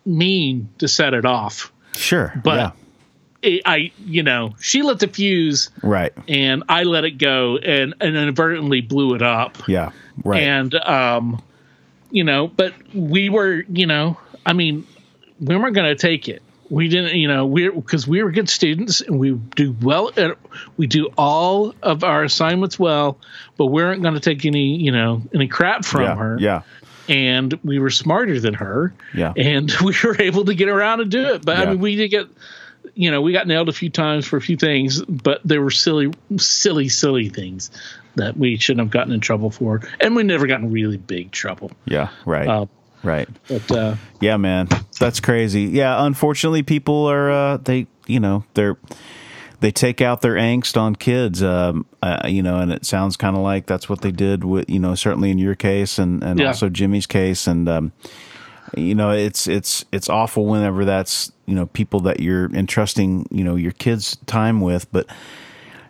A: mean to set it off.
B: Sure.
A: But-
B: yeah.
A: It, I, you know, she lit the fuse,
B: Right.
A: and I let it go, and and inadvertently blew it up.
B: Yeah. Right.
A: and um you know but we were you know i mean we weren't going to take it we didn't you know we're because we were good students and we do well at, we do all of our assignments well but we weren't going to take any you know any crap from
B: yeah.
A: her
B: Yeah.
A: and we were smarter than her
B: Yeah.
A: and we were able to get around and do it but i mean we did get you know we got nailed a few times for a few things but there were silly silly silly things that we shouldn't have gotten in trouble for and we never got in really big trouble
B: Yeah. Right.
A: Uh,
B: right.
A: but uh
B: Yeah, man, that's crazy. Yeah, unfortunately, people are uh, they you know they're they take out their angst on kids. Um, uh, you know, and it sounds kind of like that's what they did with you know certainly in your case and and
A: Yeah.
B: also Jimmy's case and. Um, you know it's it's it's awful whenever that's you know people that you're entrusting you know your kids time with but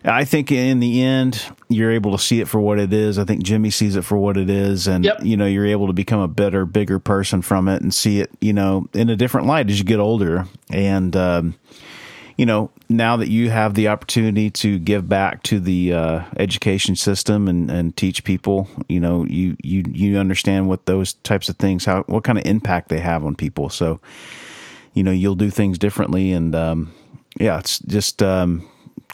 B: I think in the end, you're able to see it for what it is. I think Jimmy sees it for what it is, and
A: Yep.
B: you know you're able to become a better, bigger person from it, and see it, you know, in a different light as you get older. And um, you know, now that you have the opportunity to give back to the uh, education system and, and teach people, you know, you you you understand what those types of things, how what kind of impact they have on people. So, you know, you'll do things differently, and um, yeah, it's just. Um,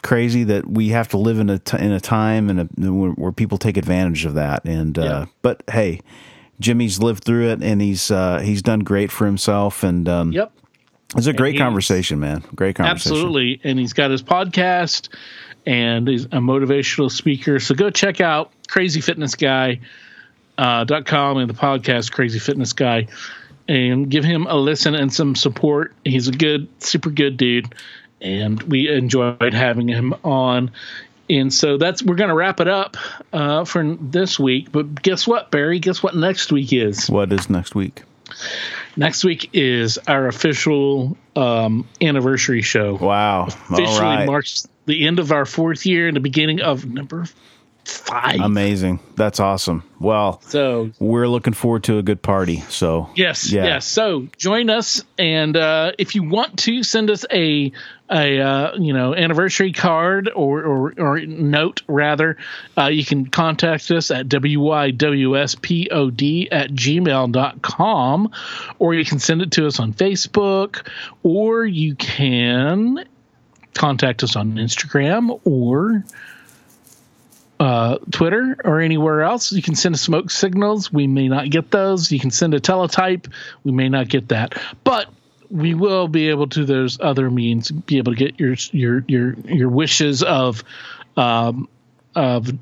B: crazy that we have to live in a t- in a time and a, where, where people take advantage of that. And uh, but hey, Jimmy's lived through it and he's uh, he's done great for himself. And um,
A: yep
B: it's a great conversation, man. Great conversation.
A: absolutely and he's got his podcast and he's a motivational speaker so go check out crazy fitness guy uh, dot com and the podcast crazy fitness guy and give him a listen and some support he's a good super good dude and we enjoyed having him on and so that's we're going to wrap it up uh, for this week but guess what barry guess what next week is
B: What is next week?
A: next week is our official um, anniversary show
B: Wow!
A: officially
B: All right.
A: marks the end of our fourth year and the beginning of number five.
B: Amazing. That's awesome. Well,
A: so
B: we're looking forward to a good party. So
A: yes,
B: Yeah.
A: yes. So join us, and uh, if you want to send us a a uh, you know anniversary card or or, or note rather, uh, you can contact us at wywspod at gmail.com or you can send it to us on Facebook or you can contact us on Instagram or uh, Twitter or anywhere else. You can send us smoke signals. We may not get those. You can send a teletype. We may not get that, but we will be able to. There's other means be able to get your your your your wishes of um, of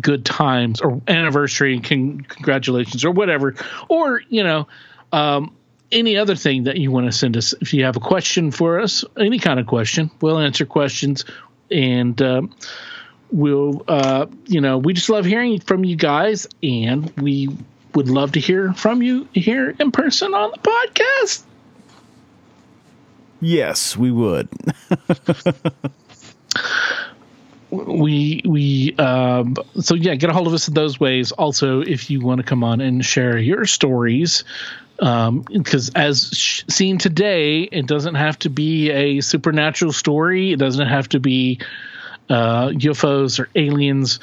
A: good times or anniversary and con- congratulations or whatever, or you know. Um, any other thing that you want to send us if you have a question for us any kind of question we'll answer questions and uh, we'll uh, you know we just love hearing from you guys and we would love to hear from you here in person on the podcast.
B: Yes, we would.
A: we we um so yeah get a hold of us in those ways. Also if you want to come on and share your stories um because as sh- seen today it doesn't have to be a supernatural story. It doesn't have to be uh ufos or aliens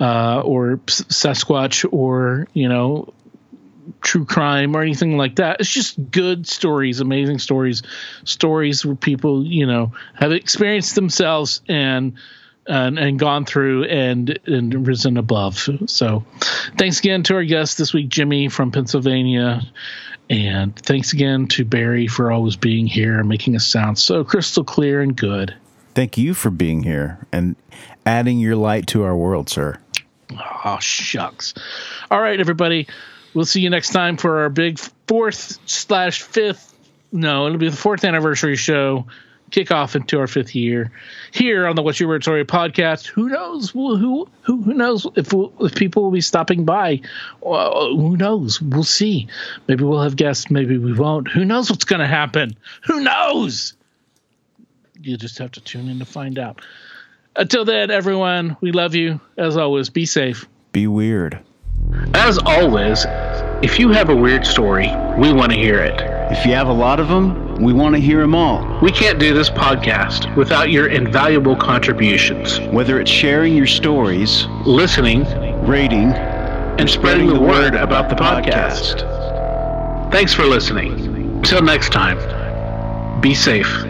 A: uh or sasquatch or you know true crime or anything like that. It's just good stories, amazing stories, stories where people, you know, have experienced themselves and and, and gone through and and risen above. So, thanks again to our guest this week, Jimmy from Pennsylvania, and thanks again to Barry for always being here and making us sound so crystal clear and good.
B: Thank you for being here and adding your light to our world, sir.
A: Oh shucks! All right, everybody. We'll see you next time for our big fourth slash fifth. No, it'll be the fourth anniversary show. Kick off into our fifth year here on the What's Your Weird Story podcast. Who knows? Who who who, knows if we'll, if people will be stopping by? Well, who knows? We'll see. Maybe we'll have guests. Maybe we won't. Who knows what's going to happen? Who knows? You just have to tune in to find out. Until then, everyone, we love you. As always, be safe.
B: Be weird.
A: As always, if you have a weird story, we want to hear it.
D: If you have a lot of them, we want to hear them all.
A: We can't do this podcast without your invaluable contributions.
D: Whether it's sharing your stories,
A: Listening
D: rating,
A: and spreading the word about the podcast. Thanks for listening. Until next time, be safe.